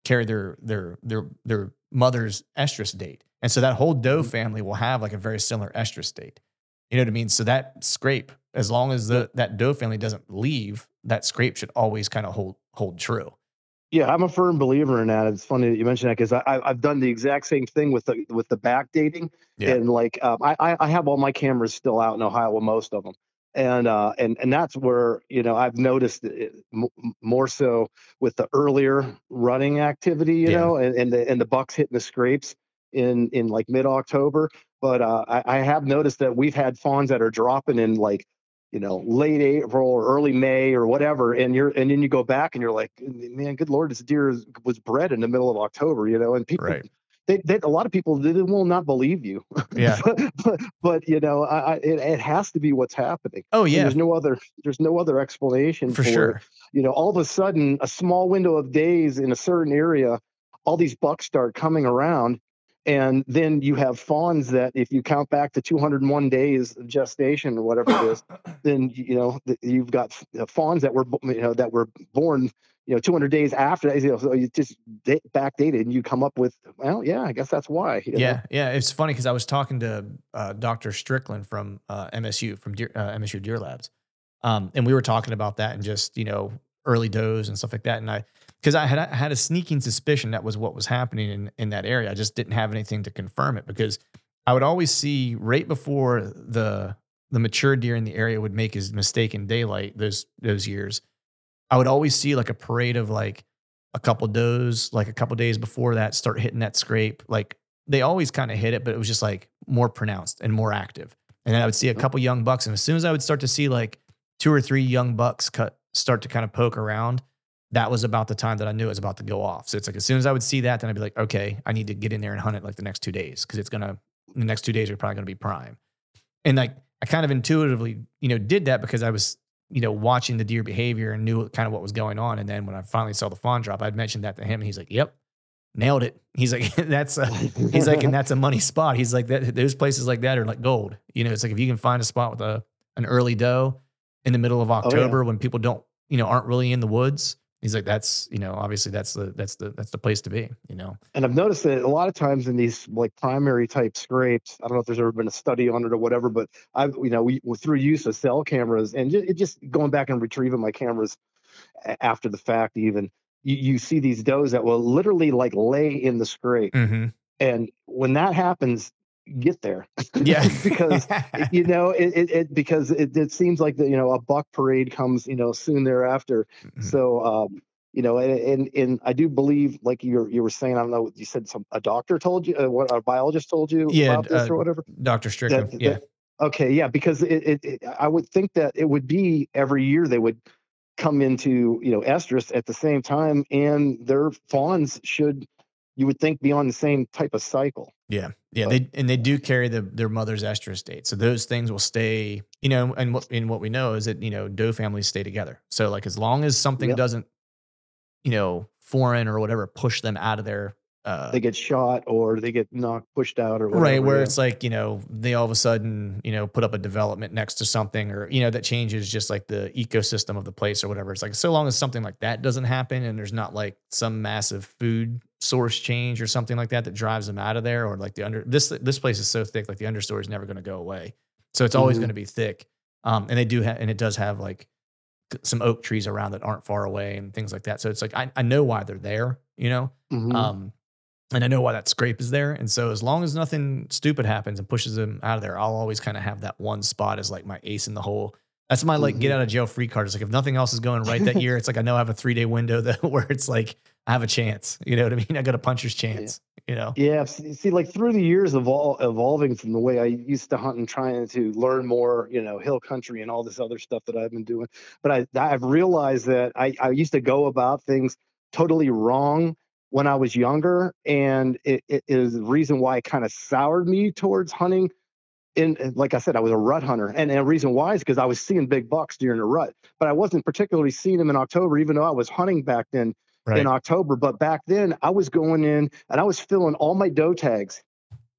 carry their, their, their, their mother's estrus date. And so that whole doe mm-hmm. family will have like a very similar estrus date. You know what I mean? So that scrape, as long as the, that doe family doesn't leave, that scrape should always kind of hold, hold true. Yeah, I'm a firm believer in that. It's funny that you mentioned that because I, I've done the exact same thing with the with the backdating, yeah. and like um, I I have all my cameras still out in Ohio, well, most of them, and uh and and that's where you know I've noticed it more so with the earlier running activity, you yeah. know, and and the and the bucks hitting the scrapes in in like mid October. But uh, I, I have noticed that we've had fawns that are dropping in like you know late April or early May or whatever, and you're and then you go back and you're like, man, good lord, this deer was bred in the middle of October, you know, and people. Right. They, they, a lot of people they will not believe you. Yeah, but, but, you know, I, it, it has to be what's happening. Oh yeah, and there's no other there's no other explanation for, for sure. You know, all of a sudden, a small window of days in a certain area all these bucks start coming around and then you have fawns that if you count back to 201 days of gestation or whatever it is then you know you've got fawns that were you know that were born you know 200 days after you know so you just backdated and you come up with well yeah i guess that's why yeah know? yeah it's funny because i was talking to uh, dr strickland from uh, msu from deer, uh, msu deer labs um, and we were talking about that and just you know early does and stuff like that and i because I had I had a sneaking suspicion that was what was happening in in that area. I just didn't have anything to confirm it because I would always see right before the the mature deer in the area would make his mistake in daylight those those years. I would always see like a parade of like a couple does, like a couple days before that, start hitting that scrape. Like they always kind of hit it, but it was just like more pronounced and more active. And then I would see a oh. couple young bucks, and as soon as I would start to see like two or three young bucks cut start to kind of poke around, that was about the time that I knew it was about to go off. So it's like as soon as I would see that, then I'd be like, okay, I need to get in there and hunt it like the next two days because it's gonna the next two days are probably gonna be prime. And like I kind of intuitively, you know, did that because I was, you know, watching the deer behavior and knew kind of what was going on. And then when I finally saw the fawn drop, I'd mentioned that to him, and he's like, "Yep, nailed it." He's like, "That's a," he's like, and that's a money spot. He's like, that those places like that are like gold. You know, it's like if you can find a spot with a an early doe in the middle of October oh, yeah. when people don't, you know, aren't really in the woods he's like that's you know obviously that's the that's the that's the place to be you know and i've noticed that a lot of times in these like primary type scrapes i don't know if there's ever been a study on it or whatever but i've you know we through use of cell cameras and just, just going back and retrieving my cameras after the fact even you, you see these does that will literally like lay in the scrape mm-hmm. and when that happens get there. Yeah, because you know it, it, it because it, it, seems like the you know a buck parade comes you know soon thereafter. Mm-hmm. So um, you know, and, and, and I do believe like you you were saying I don't know you said some a doctor told you uh, what a biologist told you yeah, about this uh, or whatever. Doctor Strickland. That, yeah. That, okay, yeah, because it, it I would think that it would be every year they would come into you know estrus at the same time and their fawns should you would think be on the same type of cycle. Yeah, yeah, but, they and they do carry the their mother's estrus date, so those things will stay. You know, and what in what we know is that you know doe families stay together. So like as long as something yep. doesn't, you know, foreign or whatever push them out of their uh, they get shot or they get knocked pushed out or whatever, right where yeah. it's like you know they all of a sudden you know put up a development next to something or you know that changes just like the ecosystem of the place or whatever it's like so long as something like that doesn't happen and there's not like some massive food source change or something like that that drives them out of there or like the under this this place is so thick like the understory is never going to go away so it's always mm-hmm. going to be thick um and they do have and it does have like some oak trees around that aren't far away and things like that so it's like i, I know why they're there you know mm-hmm. um and I know why that scrape is there. And so as long as nothing stupid happens and pushes them out of there, I'll always kind of have that one spot as like my ace in the hole. That's my like mm-hmm. get out of jail free card. It's like if nothing else is going right that year, it's like I know I have a three day window that where it's like I have a chance. You know what I mean? I got a puncher's chance. Yeah. You know? Yeah. See, like through the years of all evolving from the way I used to hunt and trying to learn more, you know, hill country and all this other stuff that I've been doing. But I I've realized that I, I used to go about things totally wrong when I was younger, and it, it is the reason why it kind of soured me towards hunting. In like I said, I was a rut hunter, and, and the reason why is because I was seeing big bucks during the rut, but I wasn't particularly seeing them in October, even though I was hunting back then right. in October. But back then, I was going in and I was filling all my doe tags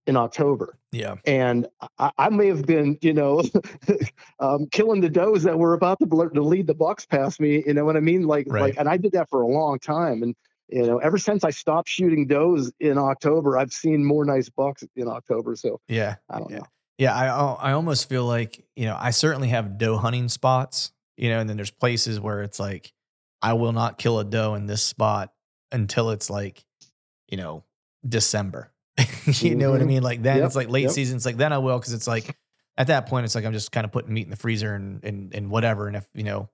in October. Yeah. And I, I may have been, you know, um, killing the does that were about to, to lead the bucks past me. You know what I mean? Like, right. like, and I did that for a long time. And you know, ever since I stopped shooting does in October, I've seen more nice bucks in October. So yeah, I don't yeah. know. Yeah, I I almost feel like you know I certainly have doe hunting spots, you know, and then there's places where it's like I will not kill a doe in this spot until it's like you know December. you mm-hmm. know what I mm-hmm. mean? Like then yep. it's like late yep. season. It's like then I will because it's like at that point it's like I'm just kind of putting meat in the freezer and and and whatever. And if you know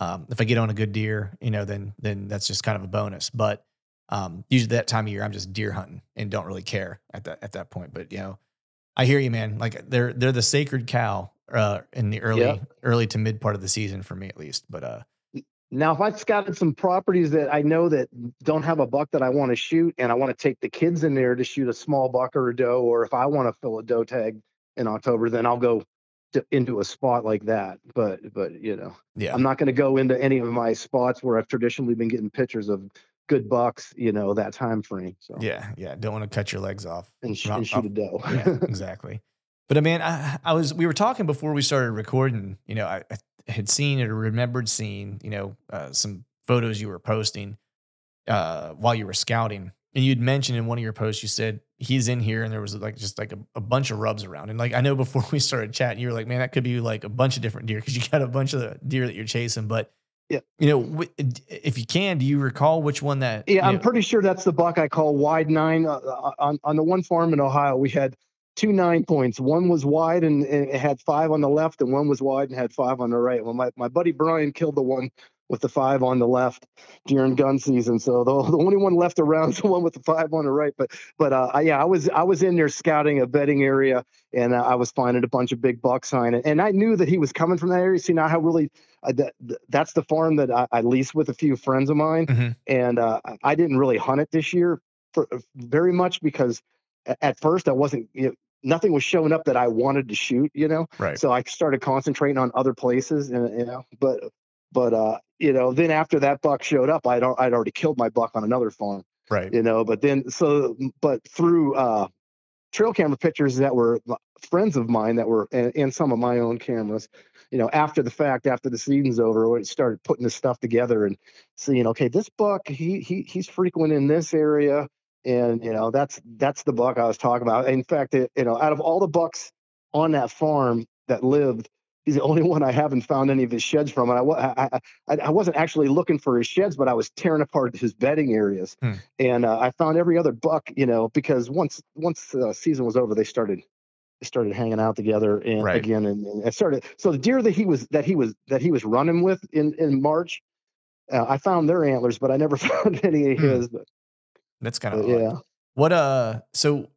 um, if I get on a good deer, you know, then then that's just kind of a bonus. But um, usually that time of year, I'm just deer hunting and don't really care at that at that point. But you know, I hear you, man. Like they're they're the sacred cow uh, in the early yeah. early to mid part of the season for me at least. But uh, now, if I've scouted some properties that I know that don't have a buck that I want to shoot, and I want to take the kids in there to shoot a small buck or a doe, or if I want to fill a doe tag in October, then I'll go to, into a spot like that. But but you know, yeah, I'm not going to go into any of my spots where I've traditionally been getting pictures of good bucks, you know, that time frame. So yeah, yeah, don't want to cut your legs off and, sh- and shoot a doe. yeah, exactly. But I mean, I, I, was we were talking before we started recording. You know, I, I had seen or remembered seeing you know uh, some photos you were posting uh, while you were scouting, and you'd mentioned in one of your posts you said he's in here, and there was like just like a, a bunch of rubs around, and like I know before we started chatting, you were like, man, that could be like a bunch of different deer because you got a bunch of the deer that you're chasing, but yeah. You know, if you can, do you recall which one that? Yeah, I'm know? pretty sure that's the buck I call wide nine. Uh, uh, on on the one farm in Ohio, we had two nine points. One was wide and, and, it had five on the left, and one was wide and had five on the right. Well, my, my buddy Brian killed the one with the five on the left during gun season. So the, the only one left around is the one with the five on the right. But but uh, yeah, I was I was in there scouting a bedding area, and uh, I was finding a bunch of big bucks sign it, and I knew that he was coming from that area. See now how really uh, that, that's the farm that I, I leased with a few friends of mine, mm-hmm. and uh, I didn't really hunt it this year for very much because at first I wasn't. You know, nothing was showing up that I wanted to shoot, you know. Right. So I started concentrating on other places, and you know, but but uh, you know, then after that buck showed up, I'd I'd already killed my buck on another farm. Right. You know, but then so but through uh, trail camera pictures that were friends of mine that were and, and, some of my own cameras you know after the fact after the season's over we started putting this stuff together and seeing okay this buck he, he he's frequent in this area and you know that's that's the buck i was talking about in fact it, you know out of all the bucks on that farm that lived he's the only one I haven't found any of his sheds from. And I, I, I wasn't actually looking for his sheds, but I was tearing apart his bedding areas. Hmm. And uh, I found every other buck, you know, because once once the season was over, they started they started hanging out together and right. again, and, and started. So the deer that he was that he was that he was running with in in March, uh, I found their antlers, but I never found any of hmm. his. But that's kind of yeah. What uh? So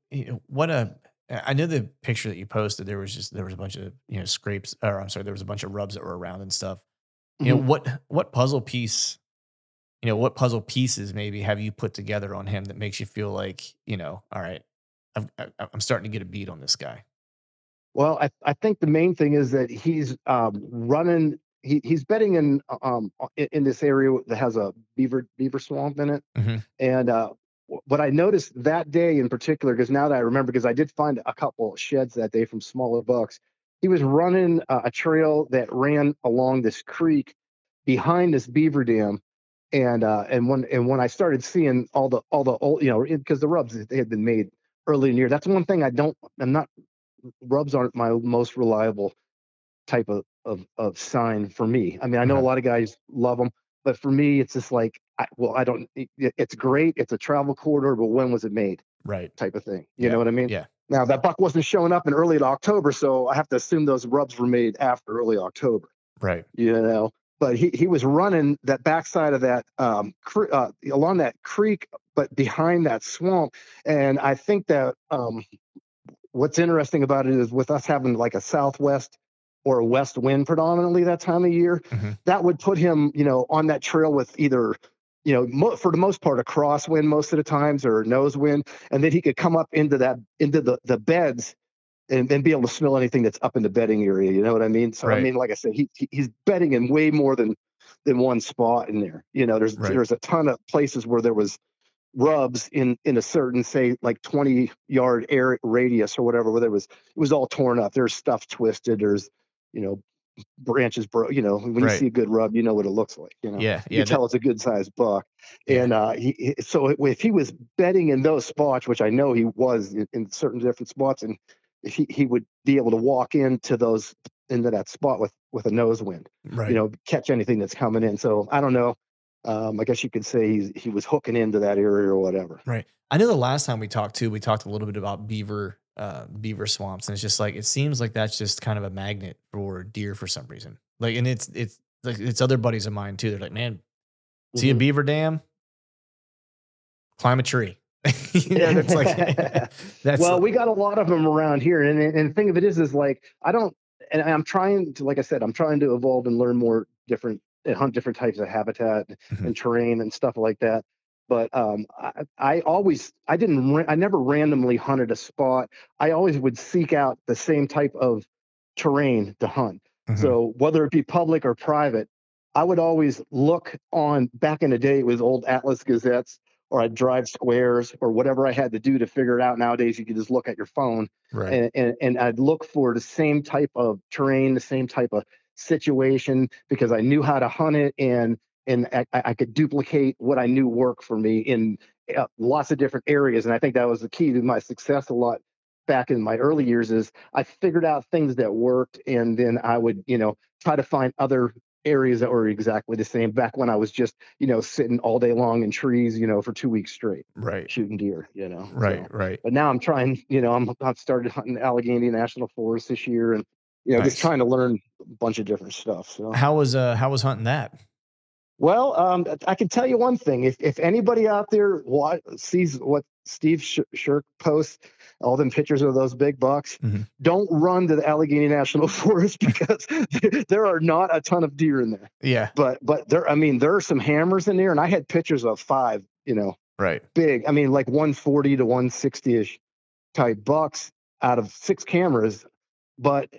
what a uh, I know the picture that you posted. There was just there was a bunch of you know scrapes, or I'm sorry, there was a bunch of rubs that were around and stuff. You mm-hmm. know what what puzzle piece, you know what puzzle pieces maybe have you put together on him that makes you feel like you know, all right, I'm I'm starting to get a beat on this guy. Well, I I think the main thing is that he's um, running. He, he's betting in um in this area that has a beaver beaver swamp in it, mm-hmm. and uh, what I noticed that day in particular, because now that I remember, because I did find a couple sheds that day from smaller bucks, he was running uh, a trail that ran along this creek behind this beaver dam. And uh, and when and when I started seeing all the all the old you know because the rubs they had been made early in the year that's one thing I don't I'm not rubs aren't my most reliable type of of, of sign for me. I mean I know a lot of guys love them, but for me it's just like I, well, I don't. It, it's great. It's a travel corridor, but when was it made? Right. Type of thing. You yeah. know what I mean? Yeah. Now that buck wasn't showing up in early October, so I have to assume those rubs were made after early October. Right. You know, but he he was running that backside of that um cre- uh, along that creek, but behind that swamp, and I think that um what's interesting about it is with us having like a southwest or a west wind predominantly that time of year, mm-hmm. that would put him, you know, on that trail with either you know, mo- for the most part, a crosswind most of the times or a nose wind, and then he could come up into that into the the beds and, and be able to smell anything that's up in the bedding area. You know what I mean? So right. I mean, like I said, he, he, he's bedding in way more than than one spot in there. You know, there's right. there's a ton of places where there was rubs in in a certain say like 20 yard area radius or whatever where there was it was all torn up there's stuff twisted there's you know branches bro you know when right. you see a good rub you know what it looks like you know yeah, yeah you tell it's a good sized buck yeah. and uh he so if he was betting in those spots which i know he was in, in, certain different spots and he, he would be able to walk into those into that spot with with a nose wind right you know catch anything that's coming in so i don't know um, I guess you could say he's, he was hooking into that area or whatever. Right. I know the last time we talked too, we talked a little bit about beaver uh, beaver swamps, and it's just like it seems like that's just kind of a magnet for deer for some reason. Like, and it's it's like it's other buddies of mine too. They're like, man, mm-hmm. see a mm-hmm. beaver dam, climb a tree. you know, it's like that's well, we got a lot of them around here, and and the thing of it is, is like I don't, and I'm trying to, like I said, I'm trying to evolve and learn more different and hunt different types of habitat mm-hmm. and terrain and stuff like that but um, I, I, always I didn't I never randomly hunted a spot. I always would seek out the same type of terrain to hunt. Mm-hmm. So whether it be public or private, I would always look on back in the day it was old Atlas Gazettes or I'd drive squares or whatever I had to do to figure it out. Nowadays, you can just look at your phone, right. and, and, and I'd look for the same type of terrain, the same type of situation because I knew how to hunt it and and I, I could duplicate what I knew worked for me in uh, lots of different areas. And I think that was the key to my success a lot back in my early years is I figured out things that worked and then I would, you know, try to find other areas that were exactly the same back when I was just, you know, sitting all day long in trees, you know, for two weeks straight. Right. Shooting deer, you know. Right, so, right. But now I'm trying, you know, I'm I've started hunting Allegheny National Forest this year and you know, nice. just trying to learn a bunch of different stuff. So how was uh how was hunting that? Well, um, I can tell you one thing. If if anybody out there sees what Steve Shirk posts, all them pictures of those big bucks, mm-hmm. don't run to the Allegheny National Forest because there are not a ton of deer in there. Yeah. But but there, I mean, there are some hammers in there, and I had pictures of five. You know, right? Big. I mean, like 140 to 160 ish type bucks out of six cameras. But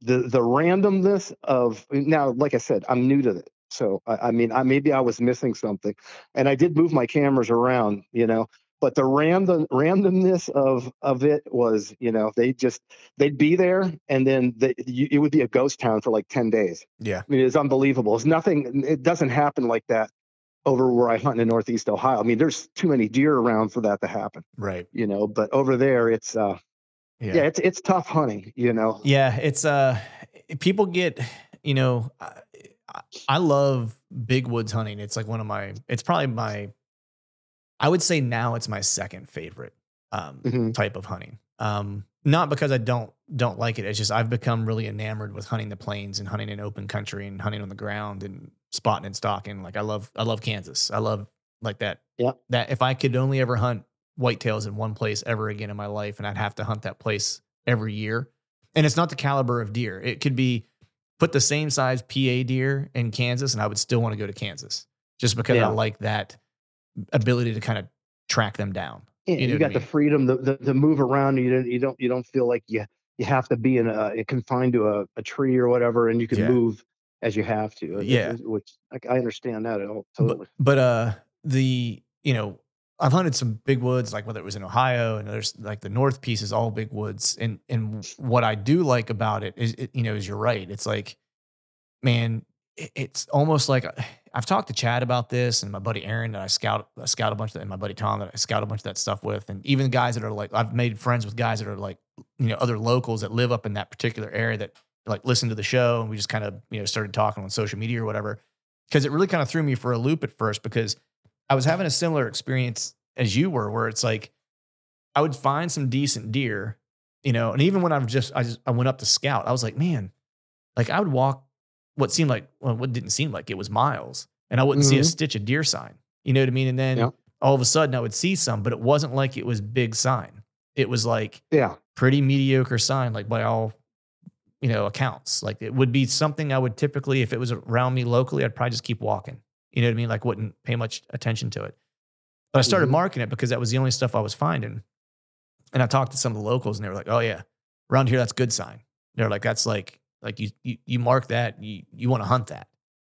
the the randomness of now, like I said, I'm new to it. So I, I mean, I, maybe I was missing something, and I did move my cameras around, you know. But the random randomness of of it was, you know, they just they'd be there, and then they, you, it would be a ghost town for like ten days. Yeah, I mean, it's unbelievable. It's nothing. It doesn't happen like that over where I hunt in Northeast Ohio. I mean, there's too many deer around for that to happen. Right. You know, but over there, it's uh, yeah, yeah it's it's tough hunting. You know. Yeah, it's uh, people get, you know. I love big woods hunting. It's like one of my, it's probably my, I would say now it's my second favorite um, mm-hmm. type of hunting. Um, not because I don't don't like it. It's just I've become really enamored with hunting the plains and hunting in open country and hunting on the ground and spotting and stalking. Like I love I love Kansas. I love like that. Yeah. That if I could only ever hunt whitetails in one place ever again in my life, and I'd have to hunt that place every year. And it's not the caliber of deer. It could be put the same size PA deer in Kansas, and I would still want to go to Kansas just because yeah. I like that ability to kind of track them down. Yeah, you, know you got I mean? the freedom to, the, to move around. You don't you don't you don't feel like you you have to be in a eh, confined to a, a tree or whatever, and you can yeah. move as you have to. Eh, yeah, eh, which I, understand that at all totally. But, but uh, the you know I've hunted some big woods, like whether it was in Ohio and there's like the North piece is all big woods. And and what I do like about it is, it, you know, is you're right. It's like, man, it, it's almost like uh, I've talked to Chad about this, and my buddy Aaron that I scout I scout a bunch of that, and my buddy Tom that I scout a bunch of that stuff with, and even guys that are like I've made friends with guys that are like you know other locals that live up in that particular area that like listen to the show, and we just kind of you know started talking on social media or whatever. Because it really kind of threw me for a loop at first because I was having a similar experience as you were, where it's like I would find some decent deer, you know, and even when I've just I just I went up to scout, I was like, man, like I would walk what seemed like well, what didn't seem like it was miles, and I wouldn't mm-hmm. see a mm-hmm. stitch of deer sign. You know what I mean? And then yeah. all of a sudden I would see some, but it wasn't like it was big sign. It was like yeah, pretty mediocre sign, like by all you know accounts. Like it would be something I would typically, if it was around me locally, I'd probably just keep walking. You know what I mean? Like wouldn't pay much attention to it. But I started mm-hmm. marking it because that was the only stuff I was finding. And I talked to some of the locals and they were like, oh yeah, around here, that's good sign. They're like, that's like, like you, you, you mark that, you, you want to hunt that.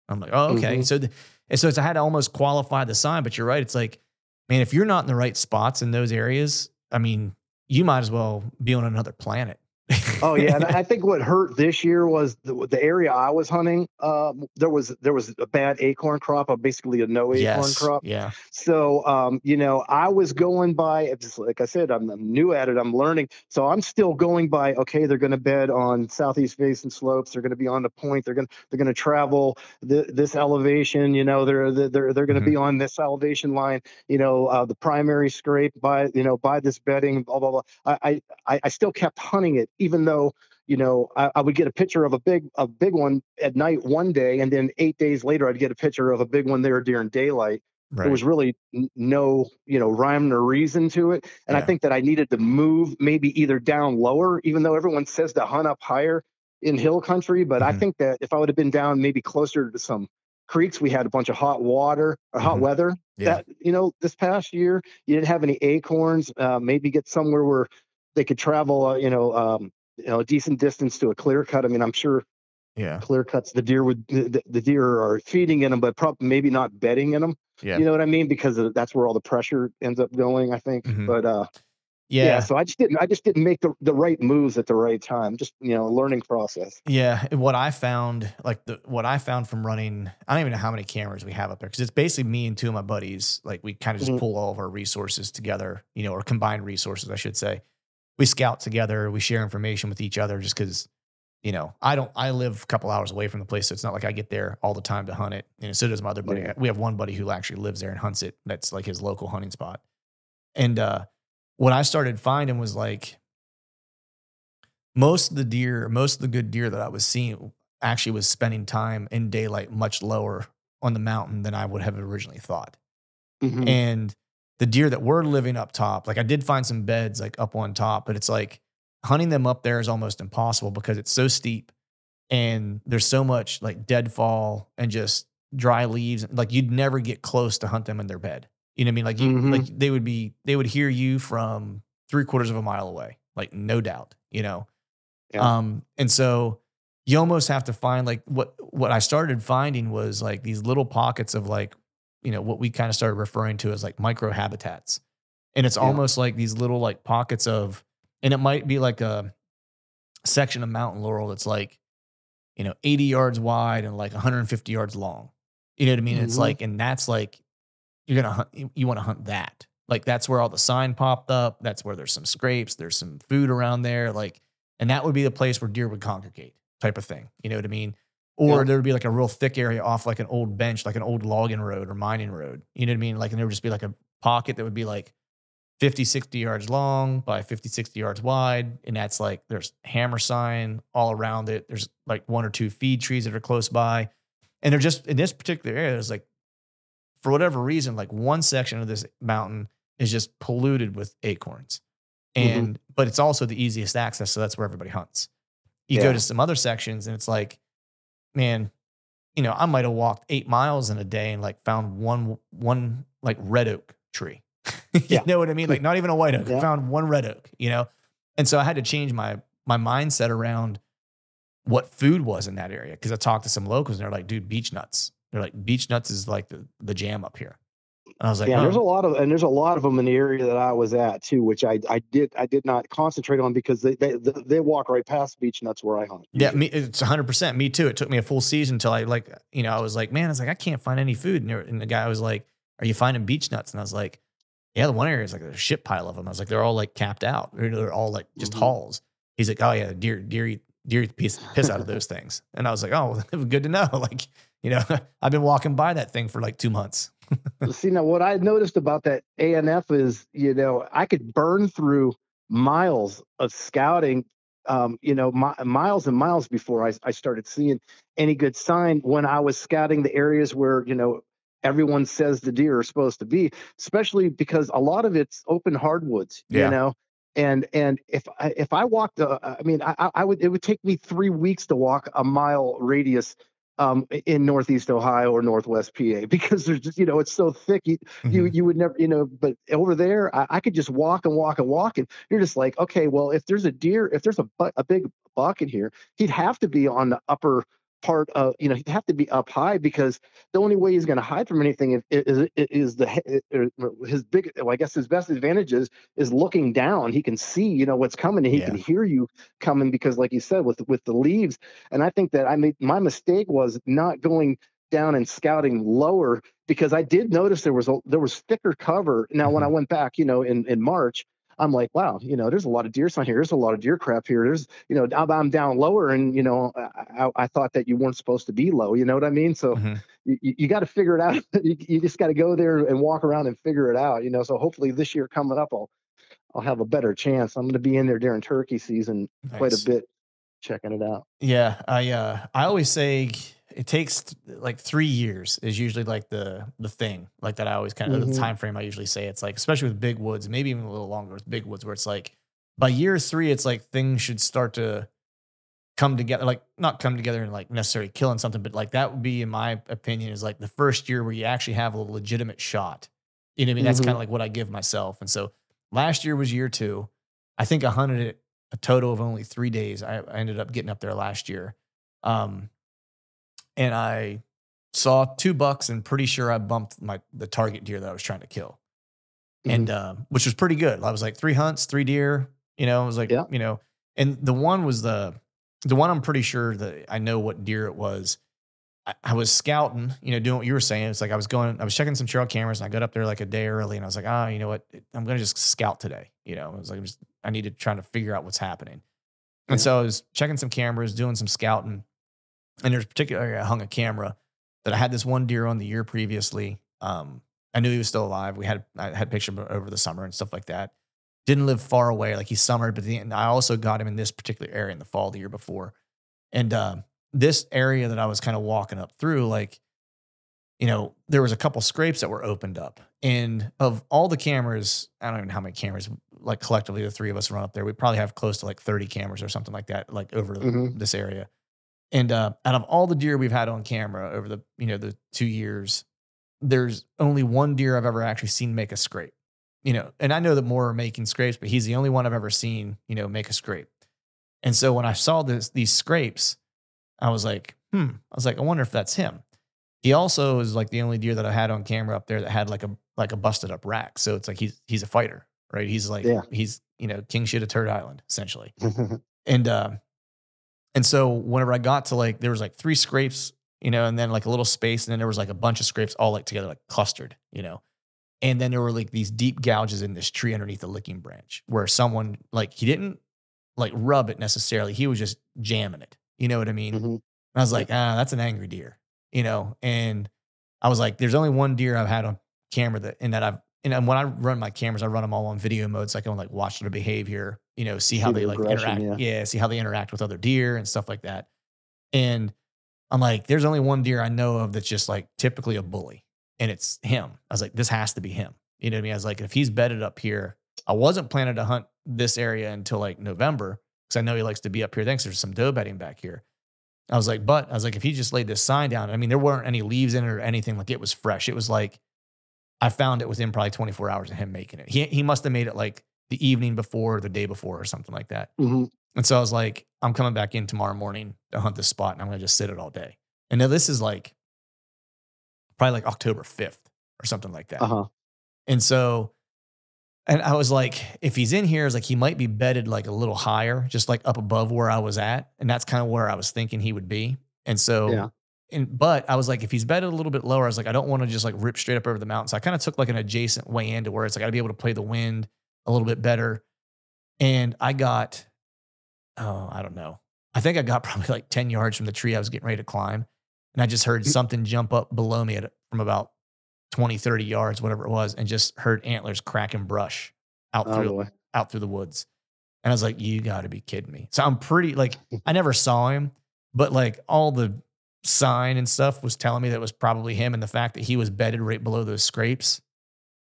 I'm like, oh, okay. Mm-hmm. So, the, and so it's, I had to almost qualify the sign, but you're right. It's like, man, if you're not in the right spots in those areas, I mean, you might as well be on another planet oh yeah, and I think what hurt this year was the, the area I was hunting. Uh, there was there was a bad acorn crop, or basically a no acorn yes, crop. Yeah. So um, you know, I was going by. Like I said, I'm, I'm, new at it. I'm learning, so I'm still going by. Okay, they're going to bed on southeast facing slopes. They're going to be on the point. They're going they're going to travel the, this elevation. You know, they're they're they're going to mm-hmm. be on this elevation line. You know, uh, the primary scrape by you know by this bedding. Blah blah blah. I I I still kept hunting it even though you know I, I, would get a picture of a big a big one at night one day and then eight days later i'd get a picture of a big one there during daylight right. there was really no you know rhyme or reason to it and yeah. i think that i needed to move maybe either down lower even though everyone says to hunt up higher in hill country but mm-hmm. i think that if i would have been down maybe closer to some creeks we had a bunch of hot water or hot mm-hmm. weather yeah. that you know this past year you didn't have any acorns uh, maybe get somewhere where they could travel uh, you know um, you know a decent distance to a clear cut. I mean, I'm sure yeah. clear cuts. The deer would the, the deer are feeding in them, but probably maybe not bedding in them. Yeah. You know what I mean? Because that's where all the pressure ends up going. I think. Mm-hmm. But uh, yeah. yeah. So I just didn't I just didn't make the, the right moves at the right time. Just you know, a learning process. Yeah. What I found, like the what I found from running, I don't even know how many cameras we have up there because it's basically me and two of my buddies. Like we kind of just mm-hmm. pull all of our resources together, you know, or combined resources, I should say. We scout together, we share information with each other just because you know, I don't, I live a couple hours away from the place. So it's not like I get there all the time to hunt it. And so does my other buddy. Yeah. We have one buddy who actually lives there and hunts it. That's like his local hunting spot. And, uh, what I started finding was like most of the deer, most of the good deer that I was seeing actually was spending time in daylight much lower on the mountain than I would have originally thought. Mm-hmm. And the deer that were living up top, like I did find some beds like up on top, but it's like hunting them up there is almost impossible because it's so steep and there's so much like deadfall and just dry leaves. Like you'd never get close to hunt them in their bed. You know what I mean? Like you, mm-hmm. like they would be, they would hear you from three quarters of a mile away, like no doubt, you know? Yeah. Um, and so you almost have to find like what, what I started finding was like these little pockets of like, you know, what we kind of started referring to as like micro habitats. And it's yeah. almost like these little like pockets of and it might be like a section of mountain laurel that's like you know 80 yards wide and like 150 yards long. You know what i mean? Mm-hmm. it's like and that's like you're gonna hunt you want to hunt that. Like that's where all the sign popped up. That's where there's some scrapes. There's some food around there. Like and that would be the place where deer would congregate type of thing. You know what i mean or yeah. there would be like a real thick area off like an old bench like an old logging road or mining road you know what i mean like and there would just be like a pocket that would be like 50, 60 yards long by 50, 60 yards wide. And that's like there's hammer sign all around it. There's like one or two feed trees that are close by. And they're just in this particular area, there's like, for whatever reason, like one section of this mountain is just polluted with acorns. Mm-hmm. And, mm-hmm. but it's also the easiest access. So that's where everybody hunts. You yeah. go to some other sections and it's like, man, you know, I might have walked eight miles in a day and like found one, one like red oak tree you yeah. know what I mean? Like not even a white oak. Yeah. I found one red oak, you know? And so I had to change my my mindset around what food was in that area. Cause I talked to some locals and they're like, dude, beech nuts. They're like, beech nuts is like the, the jam up here. And I was like, yeah, oh. there's a lot of, and there's a lot of them in the area that I was at too, which I, I did, I did not concentrate on because they, they, they walk right past beech nuts where I hunt. Yeah. Me, it's hundred percent. Me too. It took me a full season until I like, you know, I was like, man, I was like, I can't find any food. And, and the guy was like, are you finding beech nuts? And I was like, yeah, the one area is like a shit pile of them. I was like, they're all like capped out. They're all like just mm-hmm. halls. He's like, oh yeah, deer, deer, deer piss, piss out of those things. And I was like, oh, good to know. Like, you know, I've been walking by that thing for like two months. See, now what I noticed about that ANF is, you know, I could burn through miles of scouting, um, you know, mi- miles and miles before I, I started seeing any good sign when I was scouting the areas where, you know, everyone says the deer are supposed to be, especially because a lot of it's open hardwoods, yeah. you know. And and if I, if I walked, uh, I mean, I, I would it would take me three weeks to walk a mile radius um, in Northeast Ohio or Northwest PA because there's just you know it's so thick you mm-hmm. you, you would never you know but over there I, I, could just walk and walk and walk and you're just like okay well if there's a deer if there's a a big buck in here he'd have to be on the upper part of you know he'd have to be up high because the only way he's going to hide from anything is, is, is the his big well, I guess his best advantage is is looking down he can see you know what's coming and he yeah. can hear you coming because like you said with with the leaves and I think that I made my mistake was not going down and scouting lower because I did notice there was a there was thicker cover now mm-hmm. when I mm-hmm. went back you know in in March I'm like, wow, you know, there's a lot of deer sign here. There's a lot of deer crap here. There's, you know, I'm, down lower, and you know, I, I, thought that you weren't supposed to be low. You know what I mean? So mm-hmm. you, you got to figure it out. you, you just got to go there and walk around and figure it out. You know, so hopefully this year coming up, I'll I'll have a better chance. I'm going to be in there during turkey season nice. quite a bit, checking it out. Yeah, I uh, I always say it takes like three years is usually like the the thing like that i always kind of mm-hmm. the time frame i usually say. It's like especially with big woods maybe even a little longer with big woods where it's like by year three it's like things should start to come together like not come together and like necessarily killing something but like that would be in my opinion is like the first year where you actually have a legitimate shot. You know what i mean? That's mm-hmm. kind of like what i give myself. And so last year was year two. I think i hunted it a total of only three days I, I ended up getting up there last year. Um, and I saw two bucks and pretty sure I bumped my the target deer that I was trying to kill. Mm-hmm. And uh, which was pretty good. I was like three hunts, three deer, you know, I was like, yeah. you know, and the one was the the one I'm pretty sure that I know what deer it was. I, I was scouting, you know, doing what you were saying. It's like I was going, I was checking some trail cameras and I got up there like a day early and I was like, ah, oh, you know what? I'm gonna just scout today. You know, I was like, I'm just I need to try to figure out what's happening. And so I was checking some cameras, doing some scouting, and there's particularly I hung a camera that I had this one deer on the year previously. Um, I knew he was still alive. We had I had picture over the summer and stuff like that. Didn't live far away, like he summered, but then I also got him in this particular area in the fall the year before, and uh, this area that I was kind of walking up through, like you know, there was a couple scrapes that were opened up. And of all the cameras, I don't even know how many cameras, like collectively, the three of us run up there. We probably have close to like 30 cameras or something like that, like over mm-hmm. this area. And uh, out of all the deer we've had on camera over the, you know, the two years, there's only one deer I've ever actually seen make a scrape. You know, and I know that more are making scrapes, but he's the only one I've ever seen, you know, make a scrape. And so when I saw this, these scrapes, I was like, hmm, I was like, I wonder if that's him. He also is like the only deer that I had on camera up there that had like a like a busted up rack. So it's like he's he's a fighter, right? He's like yeah. he's you know king shit of Turd Island essentially. and uh, and so whenever I got to like there was like three scrapes, you know, and then like a little space, and then there was like a bunch of scrapes all like together, like clustered, you know. And then there were like these deep gouges in this tree underneath the licking branch where someone like he didn't like rub it necessarily. He was just jamming it. You know what I mean? Mm-hmm. I was like, ah, that's an angry deer you know, and I was like, there's only one deer I've had on camera that, and that I've, and when I run my cameras, I run them all on video mode so I can like watch their behavior, you know, see, see how they like interact. Yeah. yeah. See how they interact with other deer and stuff like that. And I'm like, there's only one deer I know of that's just like typically a bully and it's him. I was like, this has to be him. You know what I mean? I was like, if he's bedded up here, I wasn't planning to hunt this area until like November because I know he likes to be up here. Thanks. There's some doe bedding back here. I was like, but I was like, if he just laid this sign down, I mean, there weren't any leaves in it or anything. Like it was fresh. It was like I found it within probably 24 hours of him making it. He he must have made it like the evening before, the day before, or something like that. Mm-hmm. And so I was like, I'm coming back in tomorrow morning to hunt this spot, and I'm gonna just sit it all day. And now this is like probably like October 5th or something like that. Uh-huh. And so and I was like, if he's in here, it's like he might be bedded like a little higher, just like up above where I was at. And that's kind of where I was thinking he would be. And so, yeah. And but I was like, if he's bedded a little bit lower, I was like, I don't want to just like rip straight up over the mountain. So I kind of took like an adjacent way into where it's like I gotta be able to play the wind a little bit better. And I got, oh, I don't know. I think I got probably like 10 yards from the tree I was getting ready to climb. And I just heard mm. something jump up below me at, from about 20, 30 yards, whatever it was, and just heard antlers cracking brush out oh, through boy. out through the woods. And I was like, you got to be kidding me. So I'm pretty like I never saw him, but like all the sign and stuff was telling me that was probably him, and the fact that he was bedded right below those scrapes.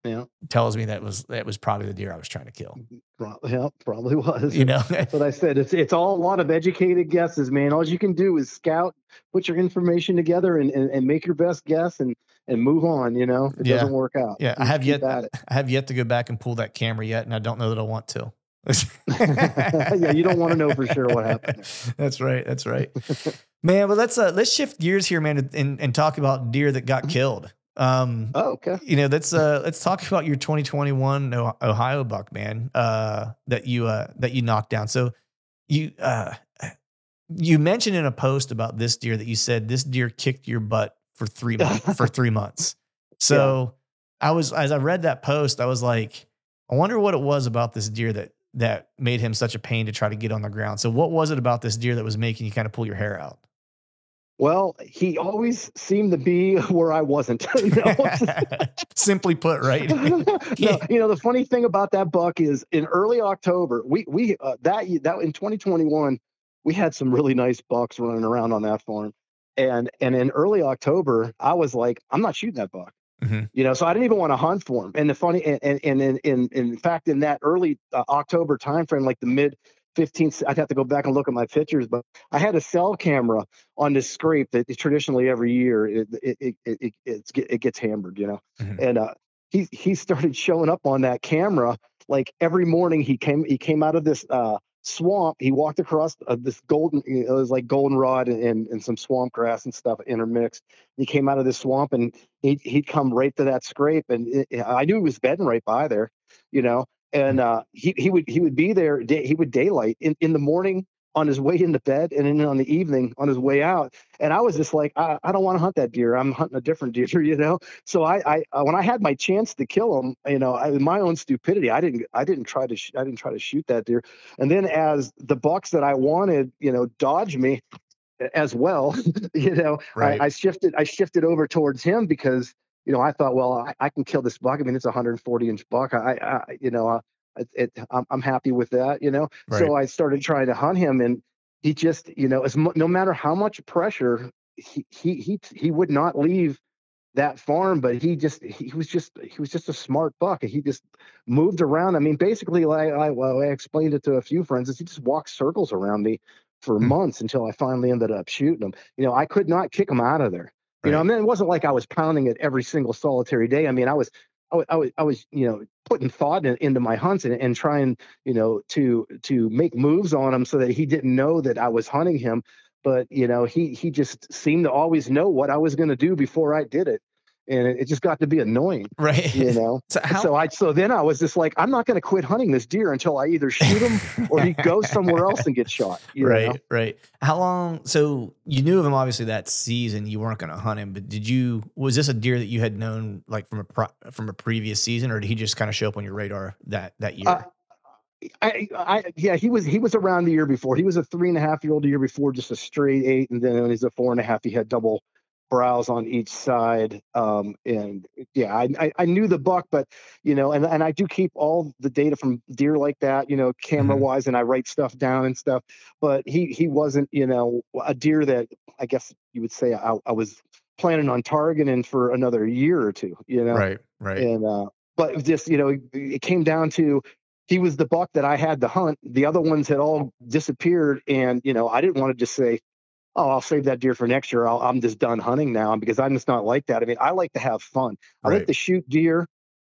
Yeah. Tells me that was that was probably the deer I was trying to kill. Mm-hmm. Yeah, probably was. You know, that's what I said. It's it's all a lot of educated guesses, man. All you can do is scout, put your information together, and and, and make your best guess, and and move on. You know, it yeah. doesn't work out. Yeah, I have yet. I have yet to go back and pull that camera yet, and I don't know that I want to. yeah, you don't want to know for sure what happened. That's right. That's right, man. But let's uh, let's shift gears here, man, and, and talk about deer that got mm-hmm. killed. Um, oh, okay. You know, let's uh, let's talk about your 2021 Ohio buck, man. Uh, that you uh that you knocked down. So you uh you mentioned in a post about this deer that you said this deer kicked your butt for three months for three months. So yeah. I was as I read that post, I was like, I wonder what it was about this deer that that made him such a pain to try to get on the ground. So what was it about this deer that was making you kind of pull your hair out? Well, he always seemed to be where I wasn't. Simply put, right? no, you know, the funny thing about that buck is in early October, we we uh, that that in 2021, we had some really nice bucks running around on that farm. And and in early October, I was like, I'm not shooting that buck. Mm-hmm. You know, so I didn't even want to hunt for him. And the funny, and and, in in fact, in that early uh, October timeframe, like the mid 15th, I'd have to go back and look at my pictures, but I had a cell camera on this scrape that traditionally every year it it it it, it gets hammered, you know, mm-hmm. and uh, he he started showing up on that camera like every morning. He came he came out of this uh, swamp. He walked across uh, this golden, it was like goldenrod and, and some swamp grass and stuff intermixed. He came out of this swamp and he'd, he'd come right to that scrape. And it, I knew he was bedding right by there, you know, and uh, he, he would, he would be there. Day, he would daylight in, in the morning on his way into bed and then on the evening on his way out. And I was just like, I, I don't want to hunt that deer. I'm hunting a different deer, you know? So I, I, uh, when I had my chance to kill him, you know, I, my own stupidity, I didn't, I didn't try to, sh- I didn't try to shoot that deer. And then as the bucks that I wanted, you know, dodge me as well, you know, right. I, I shifted, I shifted over towards him because, you know, I thought, well, I, I, can kill this buck. I mean, it's a 140 inch buck. I, I you know, uh, it, it, I'm, I'm happy with that, you know. Right. So I started trying to hunt him, and he just, you know, as no matter how much pressure, he he he he would not leave that farm. But he just he was just he was just a smart buck. He just moved around. I mean, basically, like I, well, I explained it to a few friends, is he just walked circles around me for mm. months until I finally ended up shooting him. You know, I could not kick him out of there. You know, I mean, it wasn't like I was pounding it every single solitary day. I mean, I was I, I, was, I was, you know, putting thought in, into my hunts and, and trying, you know, to to make moves on him so that he didn't know that I was hunting him. But you know, he he just seemed to always know what I was going to do before I did it and it, just got to be annoying right you know so, how- so i so then i was just like i'm not going to quit hunting this deer until i either shoot him or he goes somewhere else and gets shot right know? right how long so you knew of him obviously that season you weren't going to hunt him but did you was this a deer that you had known like from a pro, from a previous season or did he just kind of show up on your radar that that year uh, I, I, yeah, he was he was around the year before. He was a three and a half year old the year before, just a straight eight, and then when he's a four and a half, he had double brows on each side. Um, and yeah, I, I, knew the buck, but you know, and, and I do keep all the data from deer like that, you know, camera wise, mm-hmm. and I write stuff down and stuff. But he he wasn't, you know, a deer that I guess you would say I, I was planning on targeting for another year or two, you know. Right, right. And uh, but just you know, it came down to he was the buck that I had to hunt. The other ones had all disappeared, and you know, I didn't want to just say, oh, I'll save that deer for next year. i am just done hunting now because I'm just not like that. I mean, I like to have fun. I right. like to shoot deer.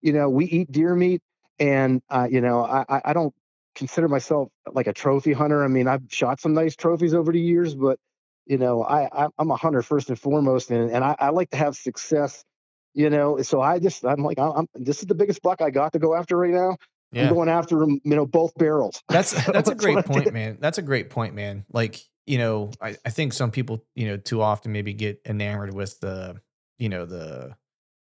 You know, we eat deer meat, and uh, you know, I, I don't consider myself like a trophy hunter. I mean, I've shot some nice trophies over the years, but you know, I, I am a hunter first and foremost, and and I, I like to have success. You know, so I just I'm like I'm this is the biggest buck I got to go after right now. Yeah. I'm going after them, you know, both barrels. That's that's a great point, man. That's a great point, man. Like you know, I, I think some people, you know, too often maybe get enamored with the, you know, the,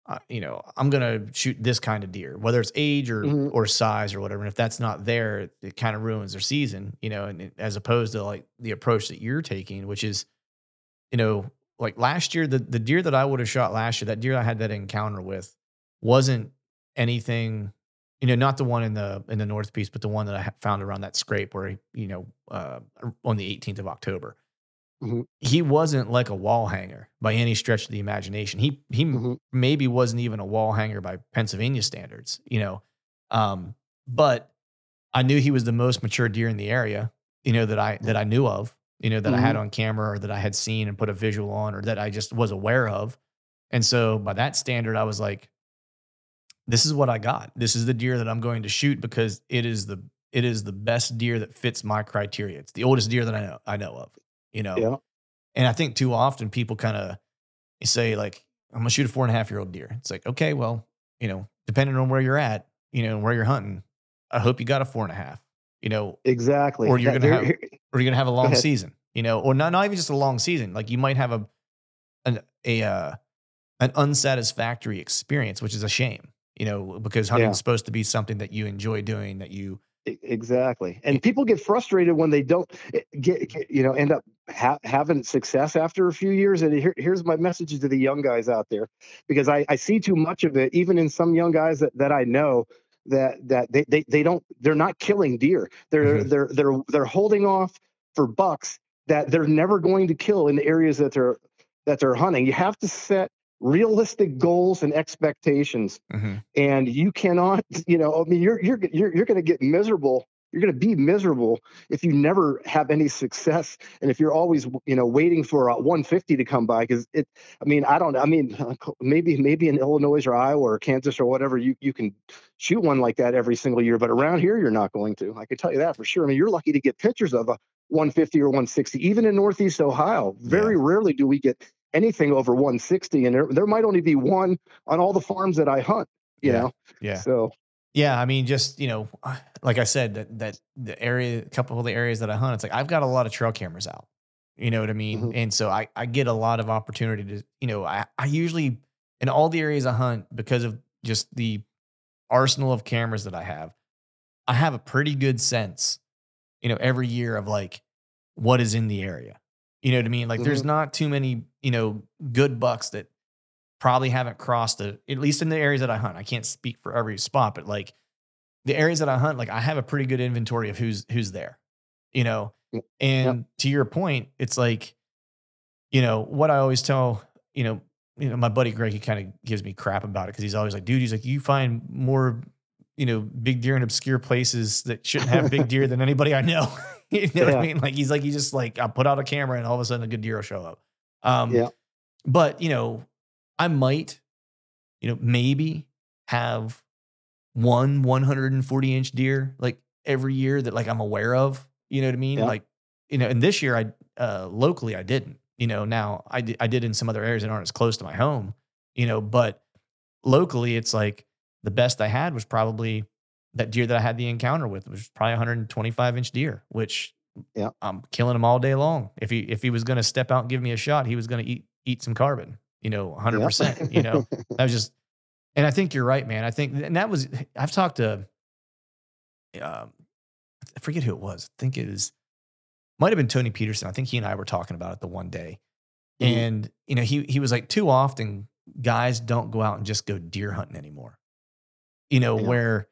uh, you know, I'm gonna shoot this kind of deer, whether it's age or mm-hmm. or size or whatever. And if that's not there, it, it kind of ruins their season, you know. And it, as opposed to like the approach that you're taking, which is, you know, like last year, the the deer that I would have shot last year, that deer I had that encounter with, wasn't anything you know, not the one in the in the North Piece, but the one that I found around that scrape where he, you know, uh, on the 18th of October. Mm-hmm. He wasn't like a wall hanger by any stretch of the imagination. He he mm-hmm. maybe wasn't even a wall hanger by Pennsylvania standards, you know. Um, but I knew he was the most mature deer in the area, you know, that I that I knew of, you know, that mm-hmm. I had mm-hmm. on camera or that I had seen and put a visual on or that I just was aware of. And so by that standard, I was like, this is what I got. This is the deer that I'm going to shoot because it is the it is the best deer that fits my criteria. It's the oldest deer that I know I know of. You know, yeah. And I think too often people kind of say like, I'm gonna shoot a four and a half year old deer. It's like, okay, well, you know, depending on where you're at, you know, where you're hunting, I hope you got a four and a half. You know, exactly. Or you're gonna have, or you're gonna have a long season. You know, or not not even just a long season. Like you might have a an a uh, an unsatisfactory experience, which is a shame you know, because hunting yeah. is supposed to be something that you enjoy doing, that you exactly. And people get frustrated when they don't eh, get, get you know, end up ha- having success after a few years. And here, here's my message to the young guys out there, because I, I see too much of it, even in some young guys that, that I know that that they, they they don't they're not killing deer. They're mm-hmm. they're they're they're holding off for bucks that they're never going to kill in the areas that they're that they're hunting. You have to set realistic goals and expectations. Mm-hmm. and you cannot you know i mean you're you're you're, you're going to get miserable. You're going to be miserable if you never have any success. And if you're always you know waiting for a 150 to come by because it i mean i don't i mean maybe maybe in illinois or iowa or kansas or whatever you, you can shoot one like that every single year. But around here you're not going to. I can tell you that for sure. I mean you're lucky to get pictures of a 150 or 160 even in northeast ohio. Very yeah. rarely do we get anything over 160 and there, there might only be one on all the farms that i hunt you yeah. know yeah so yeah, I mean, just you know, like I said, that that the area, a couple of the areas that I hunt, it's like I've got a lot of trail cameras out. You know what I mean? Mm-hmm. And so I I get a lot of opportunity to, you know, I I usually in all the areas I hunt because of just the arsenal of cameras that I have, I have a pretty good sense, you know, every year of like what is in the area. You know what I mean? Like mm-hmm. there's not too many, you know, good bucks that probably haven't crossed the at least in the areas that I hunt. I can't speak for every spot, but like the areas that I hunt, like I have a pretty good inventory of who's who's there. You know, and yep. to your point, it's like, you know, what I always tell, you know, you know, my buddy Greg, he kind of gives me crap about it because he's always like, dude, he's like, you find more, you know, big deer in obscure places that shouldn't have big deer than anybody I know. you know yeah. what I mean? Like he's like, he just like, I put out a camera and all of a sudden a good deer will show up. Um, yeah. But you know, I might, you know, maybe have one 140 inch deer like every year that like I'm aware of. You know what I mean? Yeah. Like, you know, and this year I uh locally I didn't. You know, now I I did in some other areas that aren't as close to my home. You know, but locally it's like the best I had was probably that deer that I had the encounter with was probably 125 inch deer, which yeah. I'm killing him all day long. If he if he was going to step out and give me a shot, he was going to eat eat some carbon you know, 100%. You know, that was just, and I think you're right, man. I think, and that was, I've talked to, um, I forget who it was. I think it is, might have been Tony Peterson. I think he and I were talking about it the one day. Mm-hmm. And, you know, he, he was like, too often guys don't go out and just go deer hunting anymore. You know, yeah. where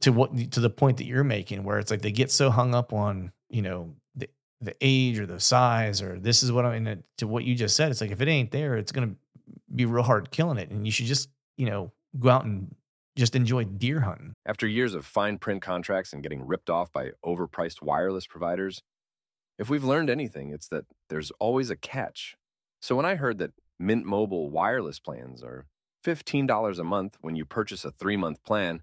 to what, to the point that you're making, where it's like they get so hung up on, you know, the, the age or the size or this is what I'm in to what you just said. It's like if it ain't there, it's gonna be real hard killing it. And you should just, you know, go out and just enjoy deer hunting. After years of fine print contracts and getting ripped off by overpriced wireless providers, if we've learned anything, it's that there's always a catch. So when I heard that Mint Mobile wireless plans are $15 a month when you purchase a three month plan,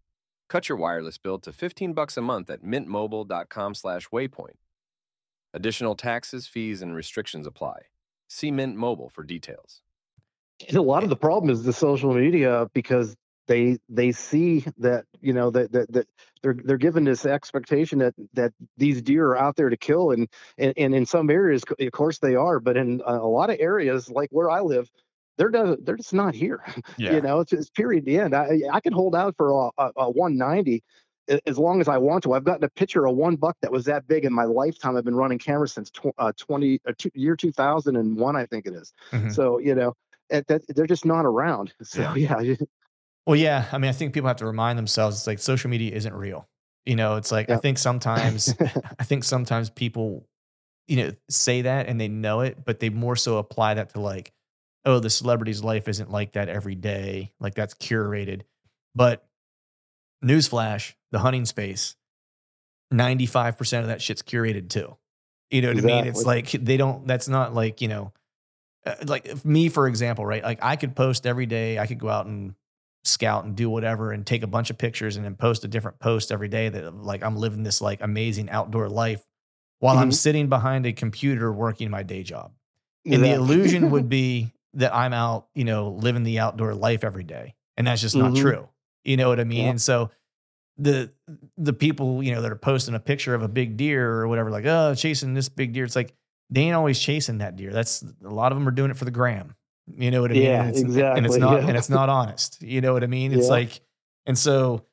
Cut your wireless bill to 15 bucks a month at mintmobile.com/waypoint. Additional taxes, fees, and restrictions apply. See Mint Mobile for details. And a lot of the problem is the social media because they they see that you know that, that that they're they're given this expectation that that these deer are out there to kill and and, and in some areas of course they are but in a lot of areas like where I live they're they're just not here yeah. you know it's, it's period the end I I could hold out for a, a, a 190 as long as I want to. I've gotten a picture of one buck that was that big in my lifetime. I've been running cameras since tw- uh, 20 uh, two, year 2001, I think it is. Mm-hmm. So, you know, it, that, they're just not around. So, yeah. yeah. Well, yeah. I mean, I think people have to remind themselves it's like social media isn't real. You know, it's like, I think sometimes, I think sometimes people, you know, say that and they know it, but they more so apply that to like, oh, the celebrity's life isn't like that every day. Like that's curated. But newsflash, the hunting space, 95% of that shit's curated too. You know what exactly. I mean? It's like they don't, that's not like, you know, uh, like me, for example, right? Like I could post every day, I could go out and scout and do whatever and take a bunch of pictures and then post a different post every day that like I'm living this like amazing outdoor life while mm-hmm. I'm sitting behind a computer working my day job. And the illusion would be that I'm out, you know, living the outdoor life every day. And that's just mm-hmm. not true. You know what I mean? Yeah. And so the the people you know that are posting a picture of a big deer or whatever, like oh chasing this big deer, it's like they ain't always chasing that deer. That's a lot of them are doing it for the gram. You know what I mean? Yeah, and it's, exactly. And it's not yeah. and it's not honest. You know what I mean? It's yeah. like, and so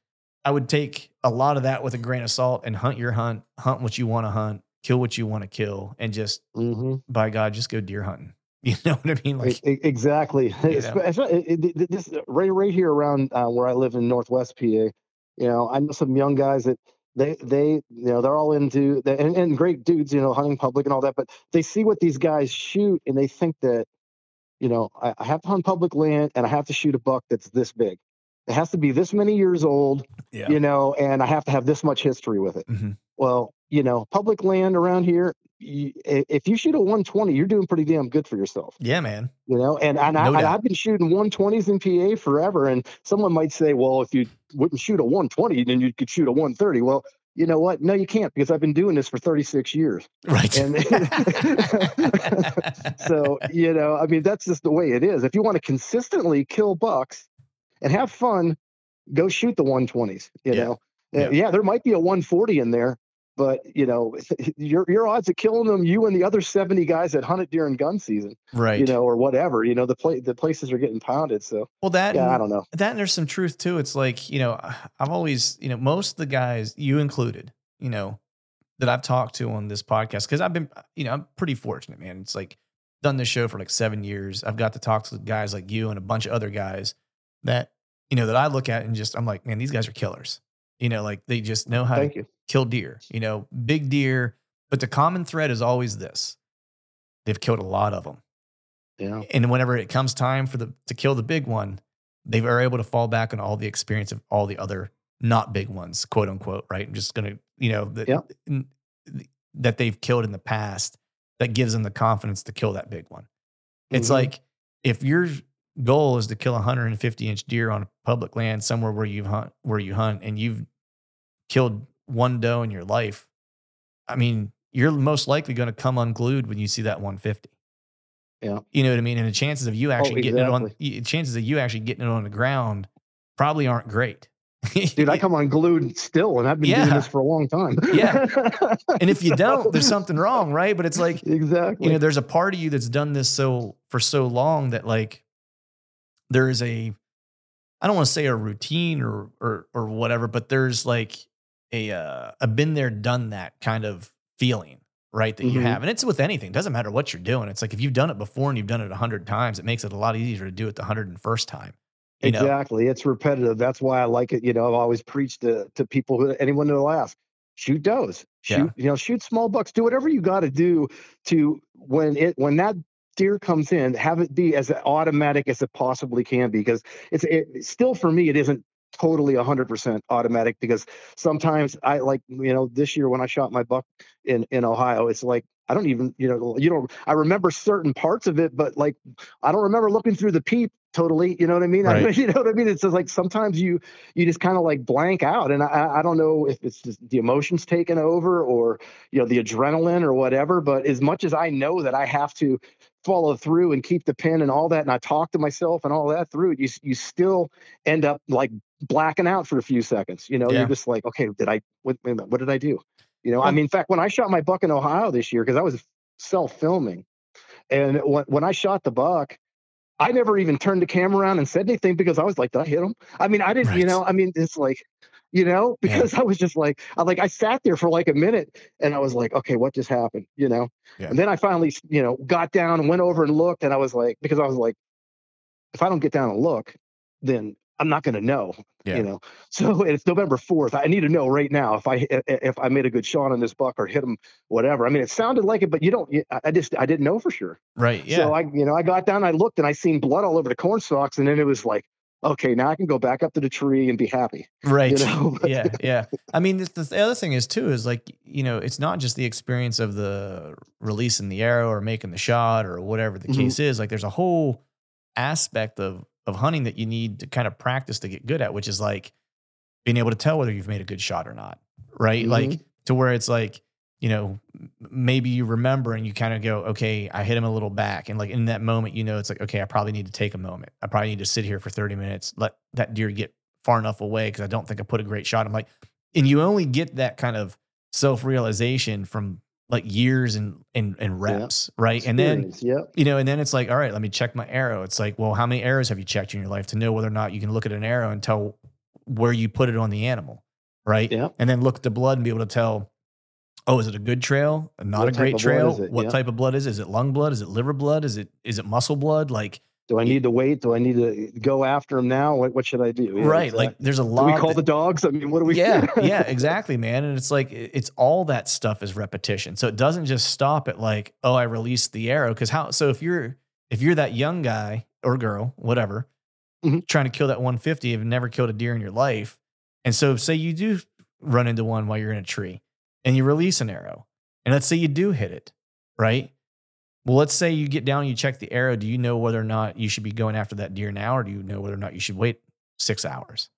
I would take a lot of that with a grain of salt and hunt your hunt, hunt what you want to hunt, kill what you want to kill, and just mm-hmm. by God, just go deer hunting. You know what I mean? Like exactly. You know? this right right here around uh, where I live in Northwest PA. You know, I know some young guys that they they you know they're all into and, and great dudes. You know, hunting public and all that, but they see what these guys shoot and they think that you know I, I have to hunt public land and I have to shoot a buck that's this big. It has to be this many years old, yeah. you know, and I have to have this much history with it. Mm-hmm. Well, you know, public land around here, you, if you shoot a 120, you're doing pretty damn good for yourself. Yeah, man. You know, and, and, no I, have been shooting 120s in PA forever. And someone might say, well, if you wouldn't shoot a 120, then you could shoot a 130. Well, you know what? No, you can't because I've been doing this for 36 years. Right. And so, you know, I mean, that's just the way it is. If you want to consistently kill bucks, and have fun, go shoot the 120s. You yeah. know, yeah. yeah, there might be a 140 in there, but you know, your your odds of killing them, you and the other 70 guys that hunted during gun season, right? You know, or whatever. You know, the play the places are getting pounded. So well, that yeah, I don't know. That and there's some truth too. It's like you know, I've always you know most of the guys, you included, you know, that I've talked to on this podcast because I've been you know I'm pretty fortunate, man. It's like done this show for like seven years. I've got to talk to guys like you and a bunch of other guys that you know that I look at and just I'm like, man, these guys are killers. You know, like they just know how Thank to you. kill deer. You know, big deer. But the common thread is always this: they've killed a lot of them. Yeah. And whenever it comes time for the to kill the big one, they are able to fall back on all the experience of all the other not big ones, quote unquote. Right. I'm just gonna, you know, that yeah. that they've killed in the past that gives them the confidence to kill that big one. It's mm-hmm. like if you're goal is to kill a 150 inch deer on public land somewhere where you hunt where you hunt and you've killed one doe in your life i mean you're most likely going to come unglued when you see that 150 yeah you know what i mean and the chances of you oh, actually oh, exactly. getting it on chances of you actually getting it on the ground probably aren't great Dude, I come unglued still, and I've been yeah. doing this for a long time. yeah. And if you don't, there's something wrong, right? But it's like exactly. You know, there's a part of you that's done this so for so long that like there is a I don't want to say a routine or or or whatever, but there's like a uh, a been there, done that kind of feeling, right? That mm-hmm. you have, and it's with anything. It doesn't matter what you're doing. It's like if you've done it before and you've done it a hundred times, it makes it a lot easier to do it the hundred and first time. exactly, know? it's repetitive. That's why I like it. You know, I've always preached to to people who anyone that'll ask, shoot does, shoot yeah. you know, shoot small bucks, do whatever you got to do to when it when that deer comes in, have it be as automatic as it possibly can be, because it's it, still for me, it isn't totally 100% automatic because sometimes I like, you know, this year when I shot my buck in, in Ohio, it's like, I don't even, you know, you know, I remember certain parts of it, but like, I don't remember looking through the peep totally. You know what I mean? Right. I you know what I mean? It's just like sometimes you you just kind of like blank out, and I I don't know if it's just the emotions taken over or you know the adrenaline or whatever. But as much as I know that I have to follow through and keep the pin and all that, and I talk to myself and all that through it, you you still end up like blacking out for a few seconds. You know, yeah. you're just like, okay, did I what, what did I do? You know, I mean, in fact, when I shot my buck in Ohio this year, because I was self filming, and when when I shot the buck I never even turned the camera around and said anything because I was like, did I hit him? I mean, I didn't, right. you know, I mean, it's like, you know, because yeah. I was just like, I like, I sat there for like a minute and I was like, okay, what just happened? You know? Yeah. And then I finally, you know, got down and went over and looked and I was like, because I was like, if I don't get down and look, then I'm not going to know, yeah. you know. So it's November 4th. I need to know right now if I if I made a good shot on this buck or hit him, whatever. I mean, it sounded like it, but you don't. I just I didn't know for sure. Right. Yeah. So I you know I got down, I looked, and I seen blood all over the corn stalks, and then it was like, okay, now I can go back up to the tree and be happy. Right. You know? yeah. Yeah. I mean, the, the other thing is too is like you know it's not just the experience of the releasing the arrow or making the shot or whatever the mm-hmm. case is. Like there's a whole aspect of of hunting that you need to kind of practice to get good at, which is like being able to tell whether you've made a good shot or not. Right. Mm-hmm. Like to where it's like, you know, maybe you remember and you kind of go, okay, I hit him a little back. And like in that moment, you know, it's like, okay, I probably need to take a moment. I probably need to sit here for 30 minutes, let that deer get far enough away because I don't think I put a great shot. I'm like, and you only get that kind of self realization from like years and and, and reps, yeah. right? And then yep. you know, and then it's like, all right, let me check my arrow. It's like, well, how many arrows have you checked in your life to know whether or not you can look at an arrow and tell where you put it on the animal, right? Yeah. And then look at the blood and be able to tell, Oh, is it a good trail? Not what a great trail? What type of blood is it? Is it lung blood? Is it liver blood? Is it is it muscle blood? Like do I need to wait? Do I need to go after him now? What, what should I do? Right. Like there's a lot. Do we call that, the dogs? I mean, what do we? Yeah. yeah. Exactly, man. And it's like it's all that stuff is repetition. So it doesn't just stop at like, oh, I released the arrow. Because how? So if you're if you're that young guy or girl, whatever, mm-hmm. trying to kill that 150, have never killed a deer in your life, and so say you do run into one while you're in a tree, and you release an arrow, and let's say you do hit it, right? Well, let's say you get down, you check the arrow. Do you know whether or not you should be going after that deer now, or do you know whether or not you should wait six hours?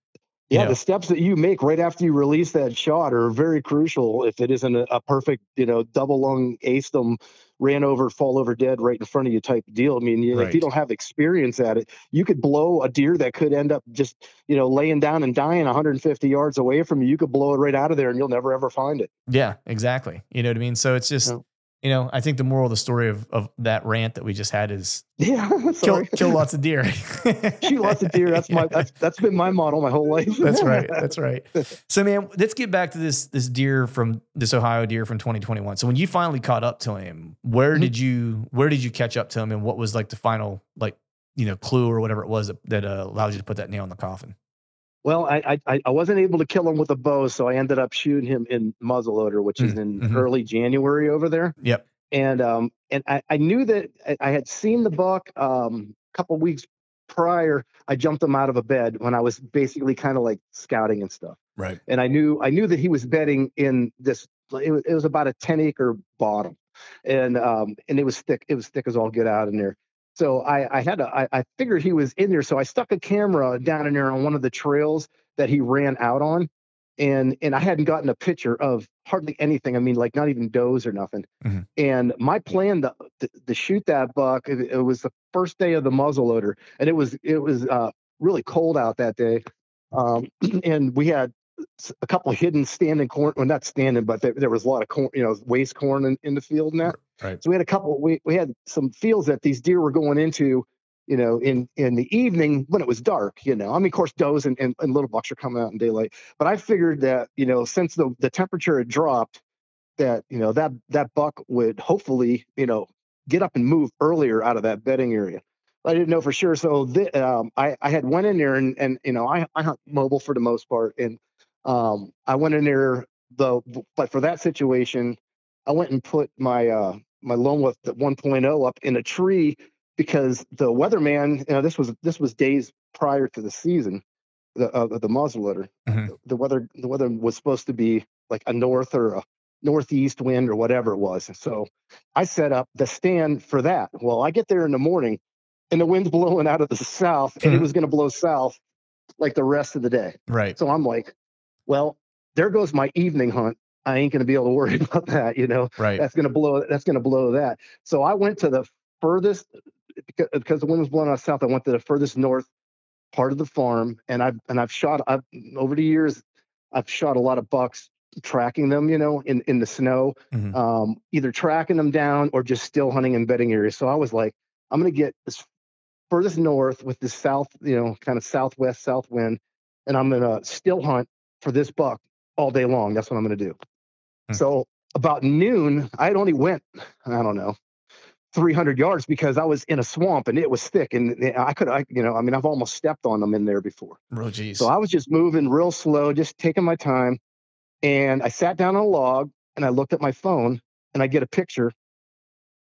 You yeah, know? the steps that you make right after you release that shot are very crucial. If it isn't a, a perfect, you know, double lung ace them, ran over, fall over dead right in front of you type deal. I mean, you, right. if you don't have experience at it, you could blow a deer that could end up just, you know, laying down and dying 150 yards away from you. You could blow it right out of there, and you'll never ever find it. Yeah, exactly. You know what I mean? So it's just. Yeah you know, I think the moral of the story of, of that rant that we just had is yeah, kill, kill lots of deer. Shoot lots of deer. That's my that's that's been my model my whole life. that's right. That's right. So man, let's get back to this this deer from this Ohio deer from 2021. So when you finally caught up to him, where mm-hmm. did you where did you catch up to him, and what was like the final like you know clue or whatever it was that, that uh, allowed you to put that nail in the coffin? Well, I, I I wasn't able to kill him with a bow, so I ended up shooting him in muzzleloader, which is mm, in mm-hmm. early January over there. Yep. And um and I, I knew that I had seen the buck um a couple weeks prior. I jumped him out of a bed when I was basically kind of like scouting and stuff. Right. And I knew I knew that he was bedding in this. It was, it was about a ten acre bottom, and um and it was thick. It was thick as all get out in there. So I, I had to, I, I figured he was in there. So I stuck a camera down in there on one of the trails that he ran out on. And and I hadn't gotten a picture of hardly anything. I mean, like not even does or nothing. Mm-hmm. And my plan to, to, to shoot that buck, it, it, was the first day of the muzzleloader, and it was it was uh, really cold out that day. Um, and we had a couple of hidden standing corn, well, not standing, but there, there was a lot of corn, you know, waste corn in, in the field and that. Right. So we had a couple. We we had some fields that these deer were going into, you know, in in the evening when it was dark. You know, I mean, of course, does and, and, and little bucks are coming out in daylight. But I figured that you know, since the the temperature had dropped, that you know that that buck would hopefully you know get up and move earlier out of that bedding area. I didn't know for sure. So the, um, I, I had went in there and, and you know I, I hunt mobile for the most part and um, I went in there the but for that situation I went and put my uh, my lone wolf at 1.0 up in a tree because the weatherman, you know, this was this was days prior to the season, the uh, the muzzleloader. Mm-hmm. The, the weather the weather was supposed to be like a north or a northeast wind or whatever it was. So I set up the stand for that. Well, I get there in the morning and the wind's blowing out of the south and mm-hmm. it was going to blow south like the rest of the day. Right. So I'm like, well, there goes my evening hunt I ain't going to be able to worry about that. You know, right? That's going to blow. That's going to blow that. So I went to the furthest because, because the wind was blowing out south. I went to the furthest north part of the farm, and I've and I've shot. I've over the years, I've shot a lot of bucks tracking them. You know, in in the snow, mm-hmm. um, either tracking them down or just still hunting in bedding areas. So I was like, I'm going to get as furthest north with the south, you know, kind of southwest south wind, and I'm going to still hunt for this buck all day long. That's what I'm going to do. Hmm. So about noon, I had only went, I don't know, 300 yards because I was in a swamp and it was thick and I could, I, you know, I mean, I've almost stepped on them in there before. Oh, geez. So I was just moving real slow, just taking my time. And I sat down on a log and I looked at my phone and I get a picture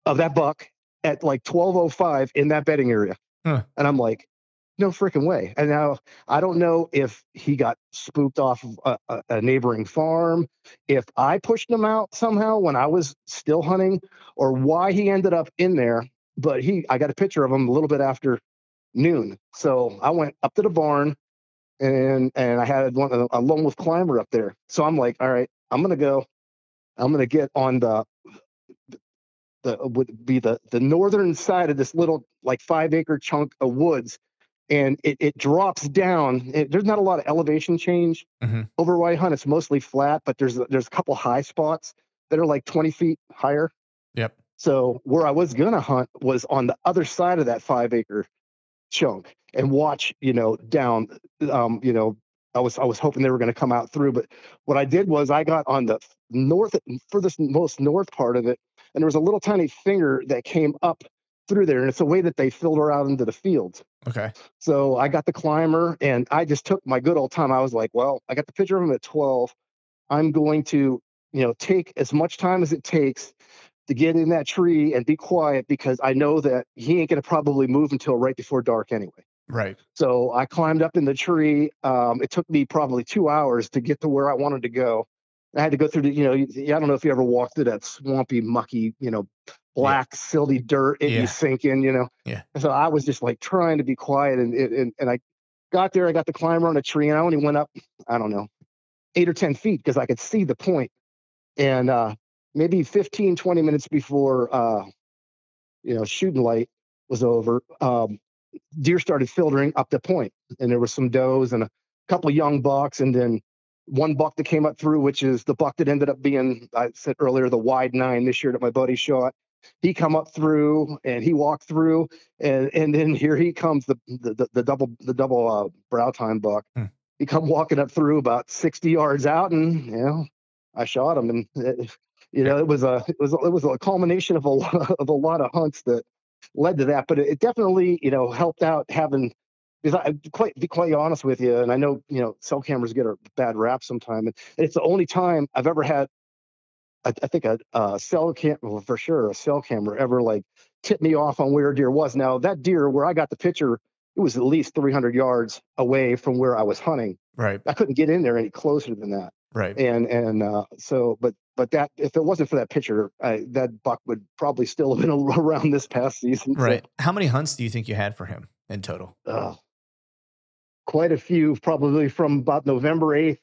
of that buck at like 1205 in that bedding area. Huh. And I'm like, no freaking way. And now I don't know if he got spooked off of a, a, neighboring farm, if I pushed him out somehow when I was still hunting, or why he ended up in there. But he, I got a picture of him a little bit after noon. So I went up to the barn, and and I had one a lone wolf climber up there. So I'm like, all right, I'm gonna go. I'm gonna get on the the would be the the northern side of this little like five acre chunk of woods and it, it drops down. It, there's not a lot of elevation change mm-hmm. over White Hunt. It's mostly flat, but there's there's a couple high spots that are like 20 feet higher. Yep. So where I was gonna hunt was on the other side of that five acre chunk and watch, you know, down, um, you know, I was I was hoping they were going to come out through. But what I did was I got on the north furthest most north part of it, and there was a little tiny finger that came up through there, and it's a way that they filter out into the fields. Okay. So I got the climber, and I just took my good old time. I was like, well, I got the picture of him at 12. I'm going to, you know, take as much time as it takes to get in that tree and be quiet because I know that he ain't going to probably move until right before dark anyway. Right. So I climbed up in the tree. Um, it took me probably two hours to get to where I wanted to go. I had to go through the, you know, I don't know if you ever walked through that swampy, mucky, you know, black, yeah. silty dirt and yeah. you sink in, you know. Yeah. so I was just like trying to be quiet, and and and I got there. I got the climber on a tree, and I only went up, I don't know, eight or ten feet because I could see the point. And uh, maybe 15, 20 minutes before, uh, you know, shooting light was over, um, deer started filtering up the point, and there was some does and a couple young bucks, and then one buck that came up through, which is the buck that ended up being, I said earlier, the wide nine this year that my buddy shot. He come up through and he walked through, and and then here he comes the the, the double the double uh, brow tine buck. Hmm. He come walking up through about sixty yards out, and you know, I shot him, and it, you know it was a it was it was a culmination of a lot of a lot of hunts that led to that. But it definitely you know helped out having because I quite be quite honest with you, and I know you know cell cameras get a bad rap sometimes, and it's the only time I've ever had, I, I think a, a cell cam well, for sure a cell camera ever like tipped me off on where a deer was. Now that deer where I got the picture, it was at least 300 yards away from where I was hunting. Right. I couldn't get in there any closer than that. Right. And and uh, so, but but that if it wasn't for that picture, I, that buck would probably still have been around this past season. Right. So. How many hunts do you think you had for him in total? Uh, quite a few, probably from about November 8th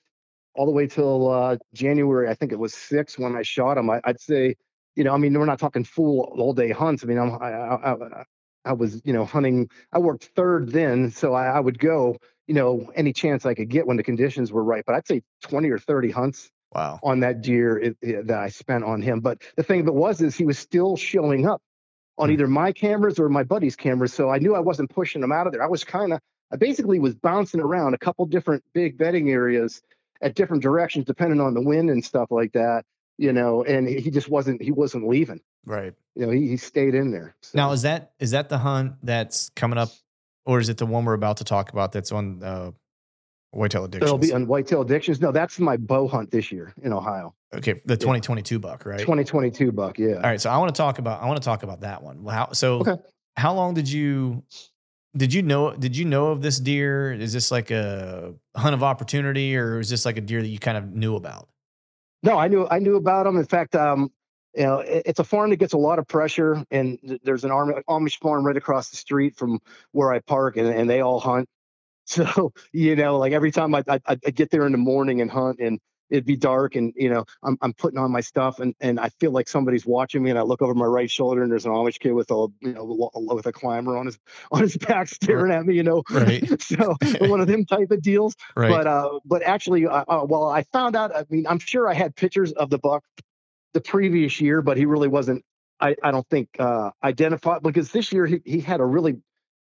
all the way till uh, January. I think it was six when I shot him. I, would say, you know, I mean, we're not talking full all day hunts. I mean, I'm, I, I, I was, you know, hunting. I worked third then, so I, I, would go, you know, any chance I could get when the conditions were right. But I'd say 20 or 30 hunts. Wow. On that deer it, it, that I spent on him. But the thing that was is he was still showing up on hmm. either my cameras or my buddy's cameras. So I knew I wasn't pushing him out of there. I was kind of I basically was bouncing around a couple different big bedding areas at different directions, depending on the wind and stuff like that. You know, and he just wasn't he wasn't leaving. Right. You know, he, he stayed in there. So. Now is that is that the hunt that's coming up, or is it the one we're about to talk about that's on uh, Whitetail Addictions? It'll be on Whitetail Addictions. No, that's my bow hunt this year in Ohio. Okay, the 2022 yeah. buck, right? 2022 buck, yeah. All right, so I want to talk about I want to talk about that one. How so? Okay. How long did you did you know? Did you know of this deer? Is this like a hunt of opportunity, or is this like a deer that you kind of knew about? No, I knew I knew about them In fact, um, you know, it, it's a farm that gets a lot of pressure, and th- there's an Amish farm right across the street from where I park, and, and they all hunt. So you know, like every time I, I I get there in the morning and hunt, and it'd be dark and you know I'm, I'm putting on my stuff and, and I feel like somebody's watching me and I look over my right shoulder and there's an Amish kid with a you know with a climber on his on his back staring at me you know right. so one of them type of deals right. but uh but actually uh, uh, well I found out I mean I'm sure I had pictures of the buck the previous year but he really wasn't I, I don't think uh identified because this year he, he had a really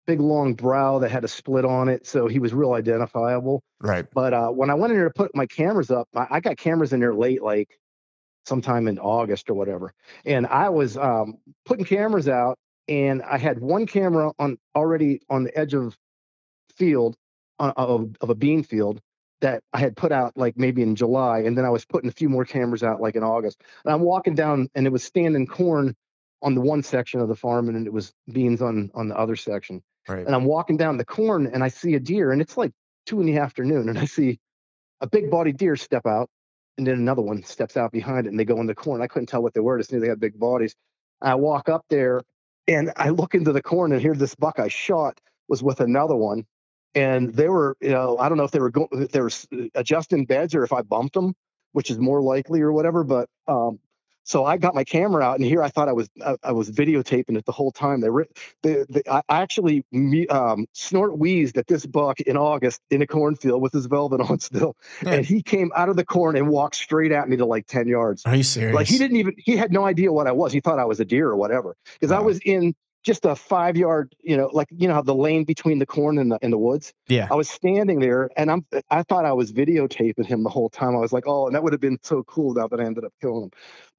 big long brow that had a split on it, so he was real identifiable. Right. But uh, when I went in there to put my cameras up, I, I, got cameras in there late, like sometime in August or whatever, and I was um, putting cameras out, and I had one camera on already on the edge of field uh, of, of a bean field that I had put out like maybe in July, and then I was putting a few more cameras out like in August. And I'm walking down, and it was standing corn on the one section of the farm, and it was beans on on the other section. Right. And I'm walking down the corn and I see a deer and it's like two in the afternoon and I see a big bodied deer step out and then another one steps out behind it and they go in the corn. I couldn't tell what they were. Just knew they had big bodies. I walk up there and I look into the corn and here this buck I shot was with another one. And they were, you know, I don't know if they were going, if they were adjusting beds or if I bumped them, which is more likely or whatever. But um, so I got my camera out, and here I thought I was I, I was videotaping it the whole time. They, they, they I actually um, snort wheezed at this buck in August in a cornfield with his velvet on still, yeah. and he came out of the corn and walked straight at me to like ten yards. Are you serious? Like he didn't even he had no idea what I was. He thought I was a deer or whatever because wow. I was in just a five yard, you know, like you know how the lane between the corn and the in the woods. Yeah. I was standing there and I'm I thought I was videotaping him the whole time. I was like, oh, and that would have been so cool now that I ended up killing him.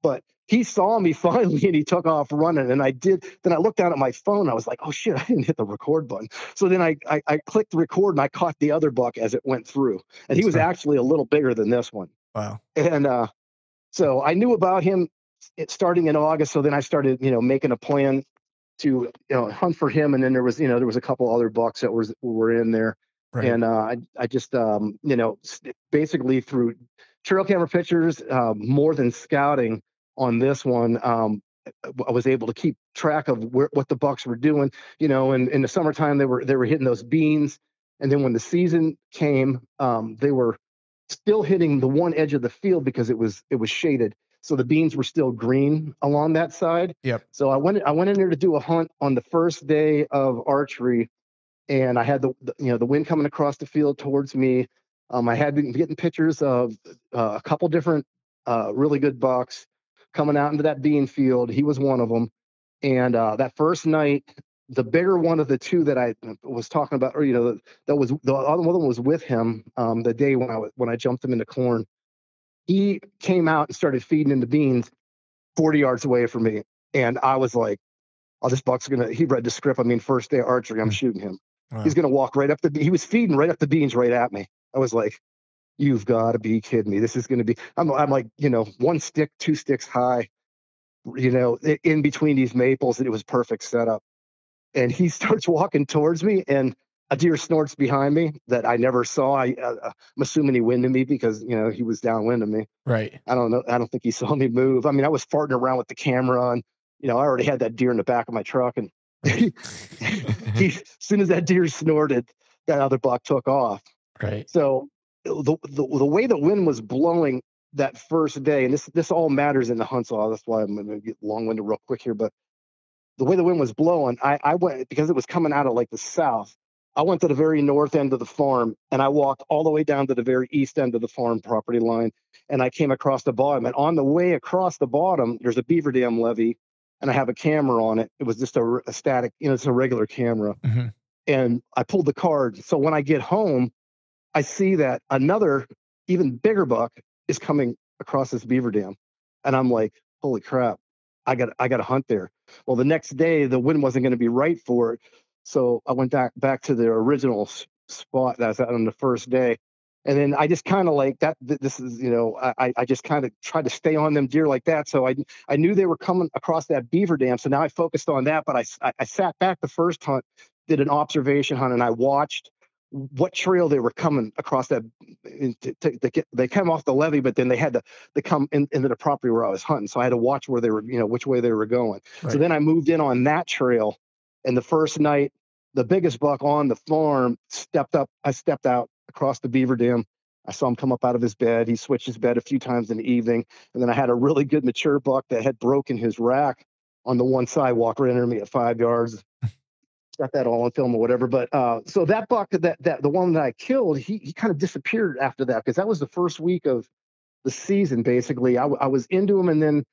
But he saw me finally and he took off running. And I did. Then I looked down at my phone. I was like, oh shit, I didn't hit the record button. So then I I, I clicked record and I caught the other buck as it went through. And he was actually a little bigger than this one. Wow. And uh, so I knew about him starting in August. So then I started, you know, making a plan to you know hunt for him, and then there was you know there was a couple other bucks that was were in there, right. and uh, I I just um, you know basically through trail camera pictures uh, more than scouting on this one. Um, I was able to keep track of where, what the bucks were doing, you know, and in the summertime they were they were hitting those beans, and then when the season came, um, they were still hitting the one edge of the field because it was it was shaded. So the beans were still green along that side. Yep. So I went I went in there to do a hunt on the first day of archery, and I had the, the you know the wind coming across the field towards me. Um, I had been getting pictures of uh, a couple different uh, really good bucks coming out into that bean field. He was one of them. And uh, that first night, the bigger one of the two that I was talking about, or you know, that was the other one was with him um, the day when I when I jumped him into corn he came out and started feeding into beans 40 yards away from me. And I was like, oh, this buck's going to, he read the script. I mean, first day archery, I'm mm. shooting him. Wow. He's going to walk right up the, he was feeding right up the beans right at me. I was like, you've got to be kidding me. This is going to be, I'm, I'm like, you know, one stick, two sticks high, you know, in between these maples. And it was perfect setup. And he starts walking towards me and a deer snorts behind me that I never saw. I, I'm assuming he winded me because you know he was downwind of me. Right. I don't know. I don't think he saw me move. I mean, I was farting around with the camera, and you know, I already had that deer in the back of my truck, and he, as soon as that deer snorted, that other buck took off. Right. So the the, the way the wind was blowing that first day, and this this all matters in the hunt, so that's why I'm going to get long winded real quick here, but the way the wind was blowing, I, I went because it was coming out of like the south. I went to the very north end of the farm and I walked all the way down to the very east end of the farm property line and I came across the bottom. And on the way across the bottom, there's a beaver dam levee and I have a camera on it. It was just a, a static, you know, it's a regular camera. Mm-hmm. And I pulled the card. So when I get home, I see that another even bigger buck is coming across this beaver dam. And I'm like, holy crap, I got I got to hunt there. Well, the next day the wind wasn't going to be right for it. So I went back back to the original spot that I was at on the first day. And then I just kind of like that. This is, you know, I, I just kind of tried to stay on them deer like that. So I, I knew they were coming across that beaver dam. So now I focused on that. But I, I sat back the first hunt, did an observation hunt, and I watched what trail they were coming across that. To, to, to get, they came off the levee, but then they had to, to come in, into the property where I was hunting. So I had to watch where they were, you know, which way they were going. Right. So then I moved in on that trail and the first night, the biggest buck on the farm stepped up. I stepped out across the beaver dam. I saw him come up out of his bed. He switched his bed a few times in the evening. And then I had a really good mature buck that had broken his rack on the one side, walk right under me at five yards. Got that all on film or whatever. But uh, so that buck, that that the one that I killed, he he kind of disappeared after that because that was the first week of the season. Basically, I, I was into him, and then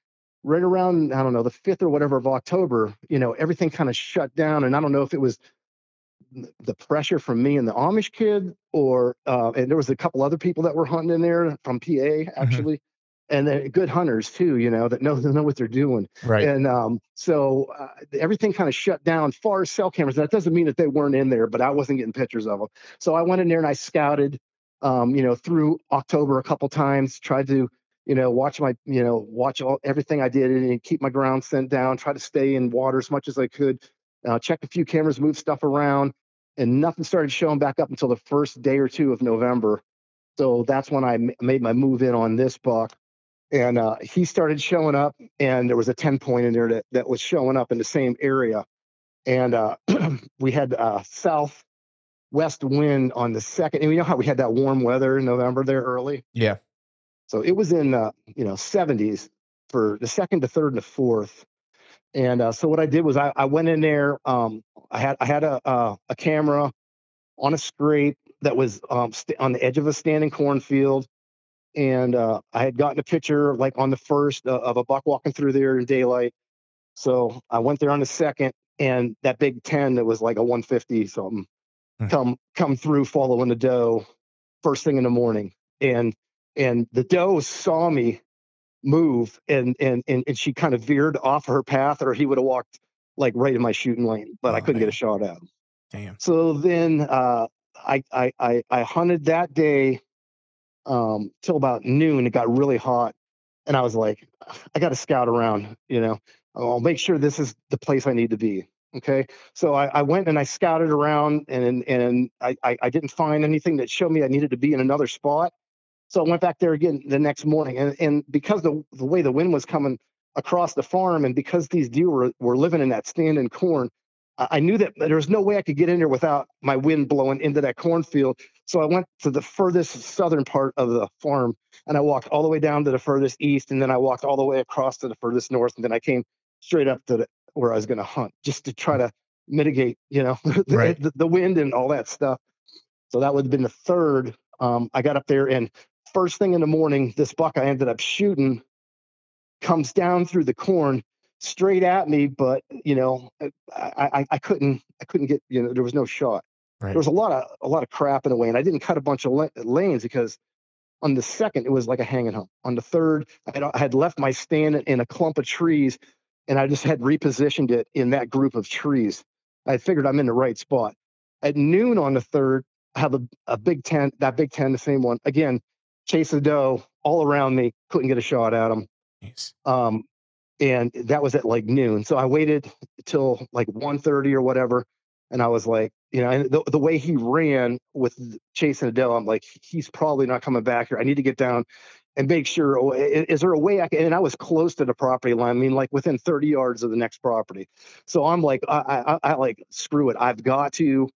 right around I don't know the fifth or whatever of October, you know, everything kind of shut down, and I don't know if it was the pressure from me and the Amish kid, or uh, and there was a couple other people that were hunting in there from PA mm-hmm. actually, mm-hmm. and they're good hunters too, you know, that know know what they're doing. Right. And um, so uh, everything kind of shut down. Far as cell cameras, that doesn't mean that they weren't in there, but I wasn't getting pictures of them. So I went in there and I scouted, um, you know, through October a couple times, tried to you know, watch my, you know, watch all everything I did and keep my ground scent down, try to stay in water as much as I could, uh, check a few cameras, move stuff around, and nothing started showing back up until the first day or two of November. So that's when I m- made my move in on this buck. And uh, he started showing up, and there was a 10 point in there that, that was showing up in the same area. And uh, we had a uh, southwest wind on the second. And you know how we had that warm weather in November there early? Yeah. So it was in uh, you know 70s for the second, the third, and the fourth. And uh, so what I did was I, I went in there. Um, I had I had a uh, a camera on a scrape that was um, st- on the edge of a standing cornfield, and uh, I had gotten a picture like on the first uh, of a buck walking through there in daylight. So I went there on the second, and that big 10 that was like a 150 something hmm. come come through following the doe first thing in the morning and and the doe saw me move and and and, and she kind of veered off her path or he would have walked like right in my shooting lane but oh, i couldn't man. get a shot at him damn so then uh I, I i i hunted that day um till about noon it got really hot and i was like i got to scout around you know I'll make sure this is the place I need to be. Okay. So I, I went and I scouted around and and I, I, I didn't find anything that showed me I needed to be in another spot. So I went back there again the next morning. And and because the the way the wind was coming across the farm and because these deer were, were living in that stand in corn, I knew that there was no way I could get in there without my wind blowing into that cornfield. So I went to the furthest southern part of the farm and I walked all the way down to the furthest east and then I walked all the way across to the furthest north and then I came straight up to the, where I was going to hunt just to try to mitigate, you know, the, right. the, the, wind and all that stuff. So that would have been the third. Um, I got up there and first thing in the morning, this buck I ended up shooting comes down through the corn straight at me, but you know, I, I, I couldn't, I couldn't get, you know, there was no shot. Right. There was a lot of, a lot of crap in the way and I didn't cut a bunch of lanes because on the second, it was like a hanging hump. On the third, I had, I had left my stand in a clump of trees and I just had repositioned it in that group of trees. I figured I'm in the right spot. At noon on the third, I have a, a big tent, that big tent, the same one. Again, chase the doe all around me, couldn't get a shot at him. Nice. Um, and that was at like noon. So I waited till like 1.30 or whatever. And I was like, you know, and the, the way he ran with chasing a doe, I'm like, he's probably not coming back here. I need to get down and make sure oh, is there a way I can and I was close to the property line. I mean, like within 30 yards of the next property. So I'm like, I, I, I like screw it. I've got to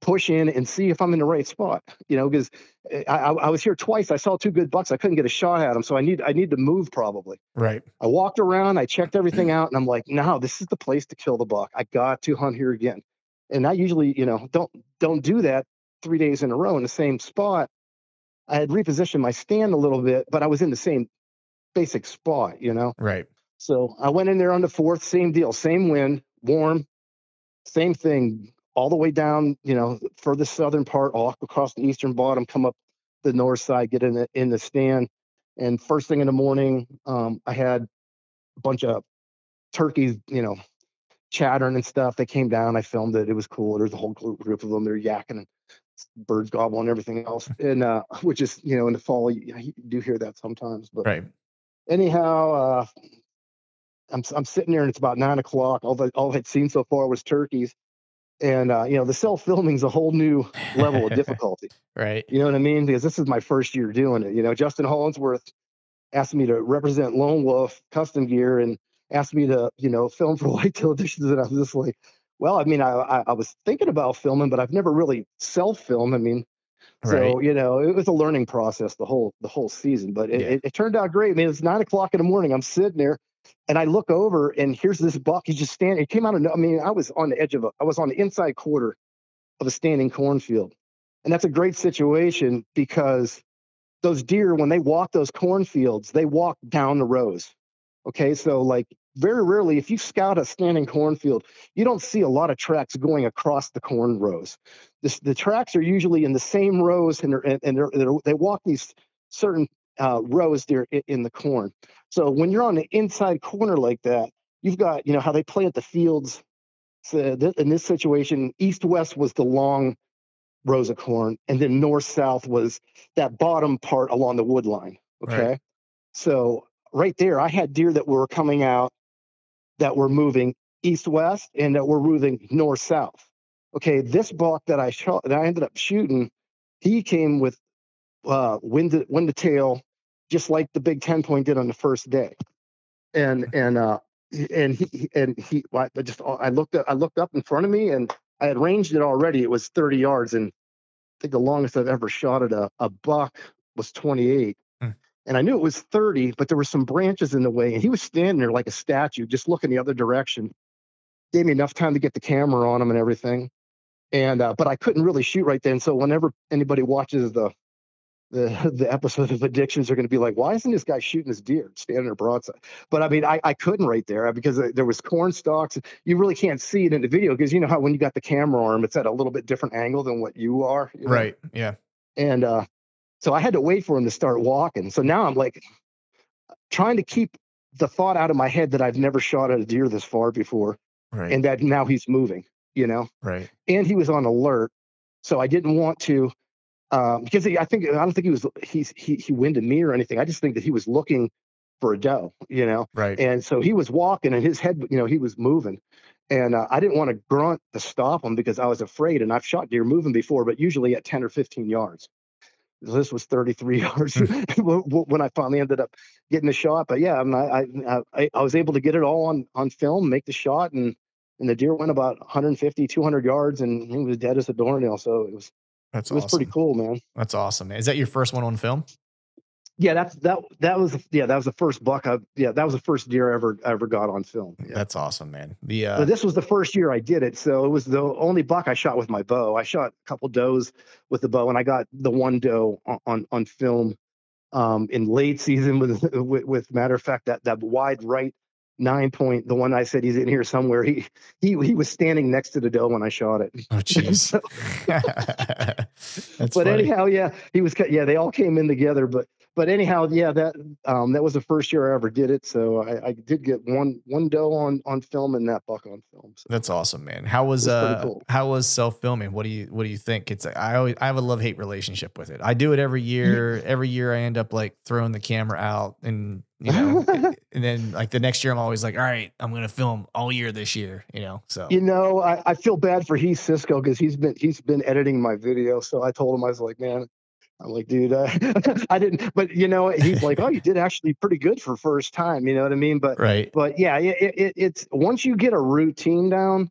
push in and see if I'm in the right spot. You know, because eh, I, I was here twice. I saw two good bucks. I couldn't get a shot at them, so I need I need to move probably. Right. I walked around. I checked everything out, and I'm like, no, this is the place to kill the buck. I got to hunt here again. And I usually, you know, don't don't do that three days in a row in the same spot. I had repositioned my stand a little bit, but I was in the same basic spot, you know? Right. So I went in there on the fourth, same deal, same wind, warm, same thing, all the way down, you know, for the southern part, all across the eastern bottom, come up the north side, get in the in the stand. And first thing in the morning, um, I had a bunch of turkeys, you know, chattering and stuff. They came down, I filmed it. It was cool. There's a whole group of them. They're yakking birds gobble and everything else, and uh, which is you know in the fall you, you do hear that sometimes. But right. anyhow, uh, I'm I'm sitting there and it's about nine o'clock. All that all I'd seen so far was turkeys, and uh, you know the self filming is a whole new level of difficulty. right. You know what I mean? Because this is my first year doing it. You know, Justin Hollingsworth asked me to represent Lone Wolf Custom Gear and asked me to you know film for Whitetail Addictions, and I was just like well, I mean, I, I, I was thinking about filming, but I've never really self-filmed. I mean, so right. you know, it was a learning process the whole the whole season. But it, yeah. it, it, turned out great. I mean, it's nine o'clock in the morning. I'm sitting there, and I look over, and here's this buck. He's just standing. It came out of. I mean, I was on the edge of a. I was on the inside quarter of a standing cornfield, and that's a great situation because those deer, when they walk those cornfields, they walk down the rows. Okay, so like very rarely, if you scout a standing cornfield, you don't see a lot of tracks going across the corn rows. This, the tracks are usually in the same rows, and, they're, and they're, they're, they walk these certain uh, rows there in, in the corn. So when you're on the inside corner like that, you've got you know how they plant the fields. So th- in this situation, east west was the long rows of corn, and then north south was that bottom part along the wood line. Okay, right. so right there, I had deer that were coming out that were moving east west and that were moving north south. Okay, this buck that I shot that I ended up shooting, he came with uh, wind to, wind to tail, just like the big ten point did on the first day, and and uh, and he and he I just I looked up, I looked up in front of me and I had ranged it already. It was 30 yards, and I think the longest I've ever shot at a, a buck was 28 and I knew it was 30, but there were some branches in the way, and he was standing there like a statue, just looking the other direction. Gave me enough time to get the camera on him and everything, and uh, but I couldn't really shoot right then. So whenever anybody watches the the the episode of addictions are going to be like, why isn't this guy shooting his deer standing there broadside? But I mean, I, I couldn't right there because there was corn stalks. You really can't see it in the video because you know how when you got the camera arm, it's at a little bit different angle than what you are. You know? Right. Yeah. And uh, so I had to wait for him to start walking. So now I'm like trying to keep the thought out of my head that I've never shot at a deer this far before, right. and that now he's moving. You know. Right. And he was on alert, so I didn't want to um, because he, I think I don't think he was he's he he winded me or anything. I just think that he was looking for a doe, you know. Right. And so he was walking, and his head, you know, he was moving, and uh, I didn't want to grunt to stop him because I was afraid. And I've shot deer moving before, but usually at ten or fifteen yards. This was 33 yards hmm. when I finally ended up getting the shot. But yeah, I, I, I I was able to get it all on on film, make the shot, and and the deer went about 150, 200 yards, and he was dead as a doornail. So it was that's it was awesome. pretty cool, man. That's awesome. Is that your first one on film? Yeah, that's that that was yeah, that was the first buck I yeah, that was the first deer I ever ever got on film. Yeah. That's awesome, man. The uh this was the first year I did it, so it was the only buck I shot with my bow. I shot a couple does with the bow and I got the one doe on on, on film um in late season with, with with matter of fact that that wide right nine point, the one I said he's in here somewhere. He he he was standing next to the doe when I shot it. Oh jeez. but funny. anyhow, yeah, he was. Yeah, they all came in together. But but anyhow, yeah, that um, that was the first year I ever did it. So I, I did get one one doe on on film and that buck on film. So That's awesome, man. How was, was uh cool. how was self filming? What do you what do you think? It's I always I have a love hate relationship with it. I do it every year. every year I end up like throwing the camera out and you know and then like the next year i'm always like all right i'm gonna film all year this year you know so you know i, I feel bad for heath cisco because he's been he's been editing my video so i told him i was like man i'm like dude uh, i didn't but you know he's like oh you did actually pretty good for first time you know what i mean but right but yeah it, it, it's once you get a routine down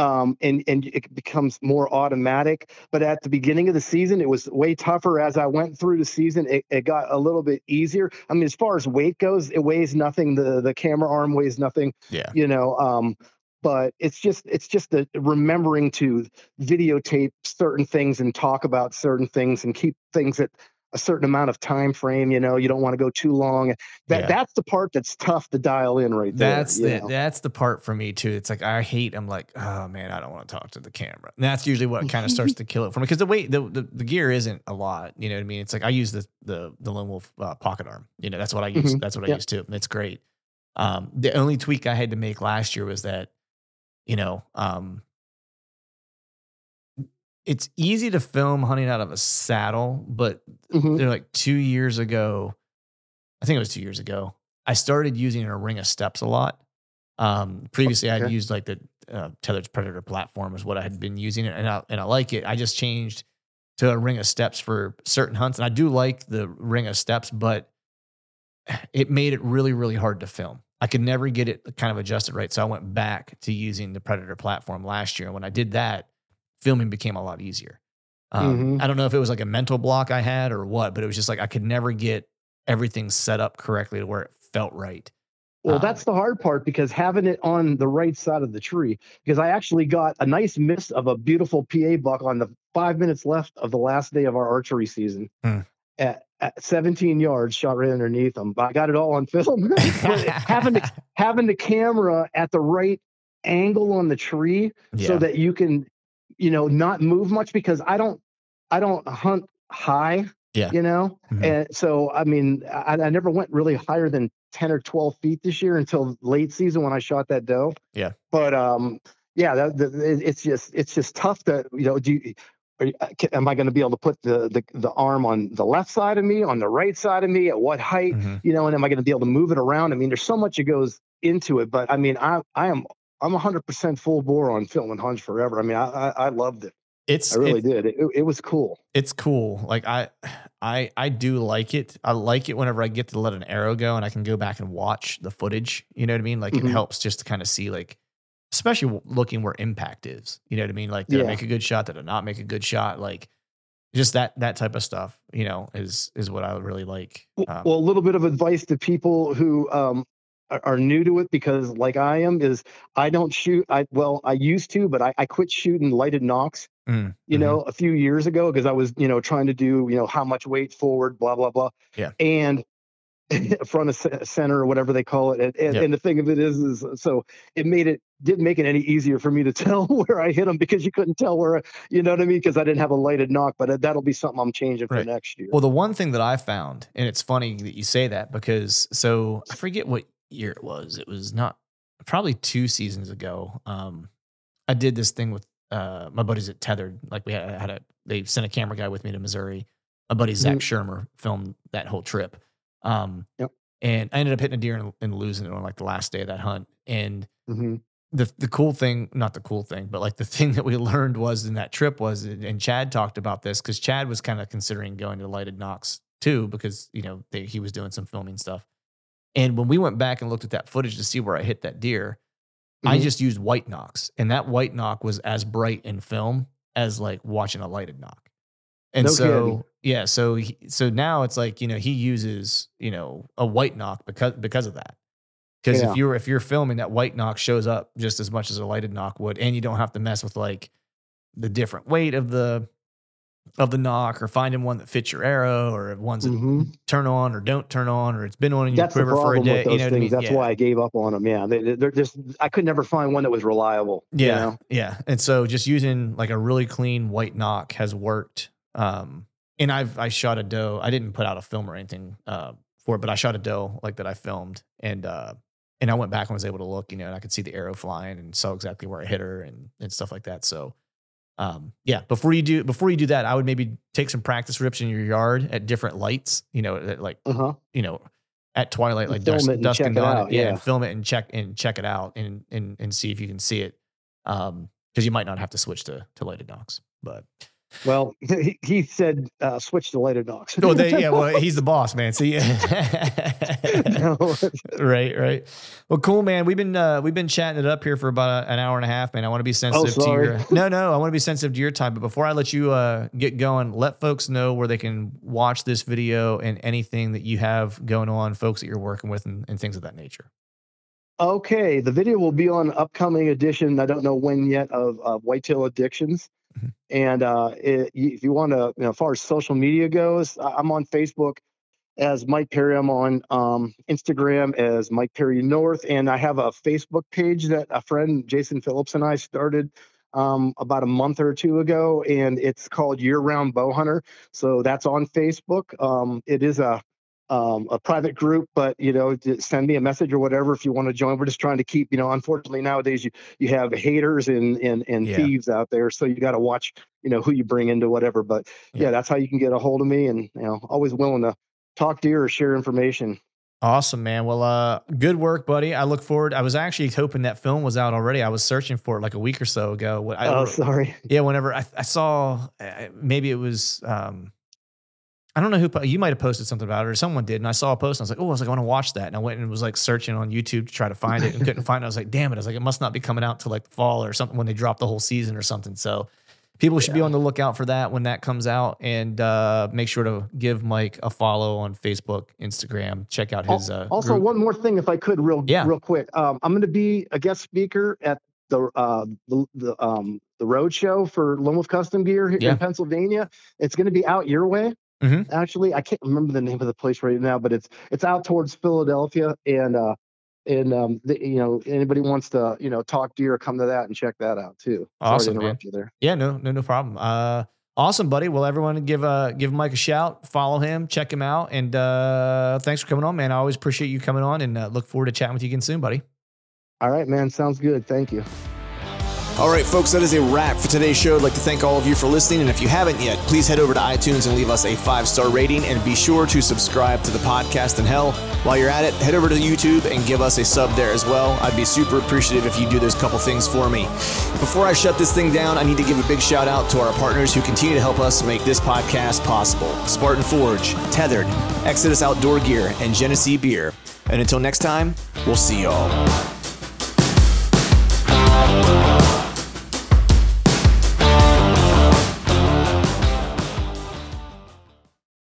um, and and it becomes more automatic. But at the beginning of the season, it was way tougher. As I went through the season, it, it got a little bit easier. I mean, as far as weight goes, it weighs nothing. The the camera arm weighs nothing. Yeah. You know. Um, but it's just it's just the remembering to videotape certain things and talk about certain things and keep things at a certain amount of time frame you know you don't want to go too long. That yeah. that's the part that's tough to dial in right that's there the, that's the part for me too it's like i hate i'm like oh man i don't want to talk to the camera. And that's usually what kind of starts to kill it for me because the weight the, the, the gear isn't a lot you know what i mean? It's like i use the the the lone wolf uh, pocket arm you know that's what i use mm-hmm. that's what i use too it's great. Um the only tweak i had to make last year was that you know um it's easy to film hunting out of a saddle, but mm-hmm. they're like two years ago. I think it was two years ago. I started using a ring of steps a lot. Um, previously, okay. I'd used like the uh, tethered predator platform is what I had been using, and I, and I like it. I just changed to a ring of steps for certain hunts, and I do like the ring of steps, but it made it really, really hard to film. I could never get it kind of adjusted right, so I went back to using the predator platform last year. And when I did that, filming became a lot easier. Um, mm-hmm. I don't know if it was like a mental block I had or what, but it was just like I could never get everything set up correctly to where it felt right. Well, um, that's the hard part because having it on the right side of the tree, because I actually got a nice miss of a beautiful PA buck on the five minutes left of the last day of our archery season hmm. At, at 17 yards, shot right underneath them. But I got it all on film. having the having the camera at the right angle on the tree yeah. so that you can you know, not move much because I don't, I don't hunt high. Yeah. You know, mm-hmm. and so I mean, I, I never went really higher than ten or twelve feet this year until late season when I shot that doe. Yeah. But um, yeah, that, that, it's just it's just tough to you know do. You, you, am I going to be able to put the, the the arm on the left side of me, on the right side of me, at what height? Mm-hmm. You know, and am I going to be able to move it around? I mean, there's so much that goes into it, but I mean, I I am I'm 100% full bore on film and hunch forever. I mean, I I, I loved it. It's I really it, did. It, it was cool. It's cool. Like I I I do like it. I like it whenever I get to let an arrow go and I can go back and watch the footage. You know what I mean? Like mm-hmm. it helps just to kind of see like especially looking where impact is. You know what I mean? Like did yeah. I make a good shot? Did I not make a good shot? Like just that that type of stuff, you know, is is what I really like. Um, well, a little bit of advice to people who um, are new to it because like I am is I don't shoot I well I used to but I, I quit shooting lighted nocks. mm, you mm-hmm. know a few years ago because I was you know trying to do you know how much weight forward blah blah blah yeah and front of center or whatever they call it and, and, and, the thing of it is is so it made it didn't make it any easier for me to tell where I hit them because you couldn't tell where you know what I mean because I didn't have a lighted nock, but uh, that'll be something I'm changing right. for next year. Well the one thing that I found and it's funny that you say that because so I forget what year it was. It was not probably two seasons ago. Um, I did this thing with uh, my buddies at Tethered. Like we had, had, a, they sent a camera guy with me to Missouri. My buddy Zach mm-hmm. Shermer filmed that whole trip. Um, yep. And I ended up hitting a deer and, and, losing it on like the last day of that hunt. And mm-hmm. The the cool thing, not the cool thing, but like the thing that we learned was in that trip was, and Chad talked about this because Chad was kind of considering going to lighted nocks too because you know they, he was doing some filming stuff. And when we went back and looked at that footage to see where I hit that deer, mm-hmm. I just used white nocks, and that white nock was as bright in film as like watching a lighted nock. And no so kidding. yeah, so he, so now it's like you know he uses you know a white nock because because of that. Because yeah. if you're if you're filming that white nock shows up just as much as a lighted nock would, and you don't have to mess with like the different weight of the of the nock or finding one that fits your arrow or ones that mm-hmm. turn on or don't turn on or it's been on in your That's quiver for a day. you know things. I mean? That's yeah. why I gave up on them. Yeah. They, are just, I could never find one that was reliable. Yeah. You know? Yeah. And so just using like a really clean white nock has worked. Um, and I've, I shot a doe. I didn't put out a film or anything, uh, for it, but I shot a doe like that I filmed and, uh, and I went back and was able to look, you know, and I could see the arrow flying and saw exactly where I hit her and, and stuff like that. So, um, yeah, before you do before you do that, I would maybe take some practice rips in your yard at different lights. You know, like uh-huh. you know, at twilight, like dusk, dusk and dawn. Out, yeah, yeah, and film it and check and check it out and and and see if you can see it. Um, because you might not have to switch to to lighted nocks, but well, he, he said uh, switch to lighted nocks. oh, they, yeah. Well, he's the boss, man. See, yeah, right, right. Well, cool, man. We've been uh, we've been chatting it up here for about an hour and a half, man. I want to be sensitive oh, to your no, no. I want to be sensitive to your time. But before I let you uh, get going, let folks know where they can watch this video and anything that you have going on, folks that you're working with, and, and things of that nature. Okay, the video will be on upcoming edition. I don't know when yet of, of Whitetail Addictions. Mm-hmm. And uh, it, if you want to, you know, as far as social media goes, I'm on Facebook as Mike Perry. I'm on um, Instagram as Mike Perry North, and I have a Facebook page that a friend Jason Phillips and I started um, about a month or two ago, and it's called Year Round Bow Hunter. So that's on Facebook. Um, it is a um, a private group, but you know, send me a message or whatever if you want to join. We're just trying to keep, you know, unfortunately nowadays you you have haters and and, and yeah. thieves out there, so you got to watch, you know, who you bring into whatever. But yeah. yeah. that's how you can get a hold of me, and you know, always willing to talk to you or share information. Awesome, man. Well, uh, good work, buddy. I look forward. I was actually hoping that film was out already. I was searching for it like a week or so ago. I, oh, sorry. Yeah, whenever I, I saw, uh, maybe it was. Um, I don't know who you might have posted something about it or someone did, and I saw a post and I was like, oh, I was like, I want to watch that, and I went and was like searching on YouTube to try to find it and couldn't find it. I was like, damn it! I was like, it must not be coming out till like the fall or something when they drop the whole season or something. So people should yeah. be on the lookout for that when that comes out, and uh, make sure to give Mike a follow on Facebook, Instagram. Check out his. Uh, also, group. one more thing, if I could, real yeah. real quick, um, I'm going to be a guest speaker at the uh, the, the um the road show for Lone Wolf Custom Gear here yeah. in Pennsylvania. It's going to be out your way. Mm-hmm. Actually, I can't remember the name of the place right now, but it's it's out towards Philadelphia, and uh, and um, the, you know, anybody wants to you know talk deer, come to that and check that out too. Awesome, man. You there. Yeah, no, no, no problem. Uh, awesome, buddy. Well, everyone, give uh give Mike a shout, follow him, check him out, and uh, thanks for coming on, man. I always appreciate you coming on, and uh, look forward to chatting with you again soon, buddy. All right, man. Sounds good. Thank you. All right, folks, that is a wrap for today's show. I'd like to thank all of you for listening. And if you haven't yet, please head over to iTunes and leave us a five star rating. And be sure to subscribe to the podcast. And hell, while you're at it, head over to YouTube and give us a sub there as well. I'd be super appreciative if you do those couple things for me. Before I shut this thing down, I need to give a big shout out to our partners who continue to help us make this podcast possible Spartan Forge, Tethered, Exodus Outdoor Gear, and Genesee Beer. And until next time, we'll see y'all.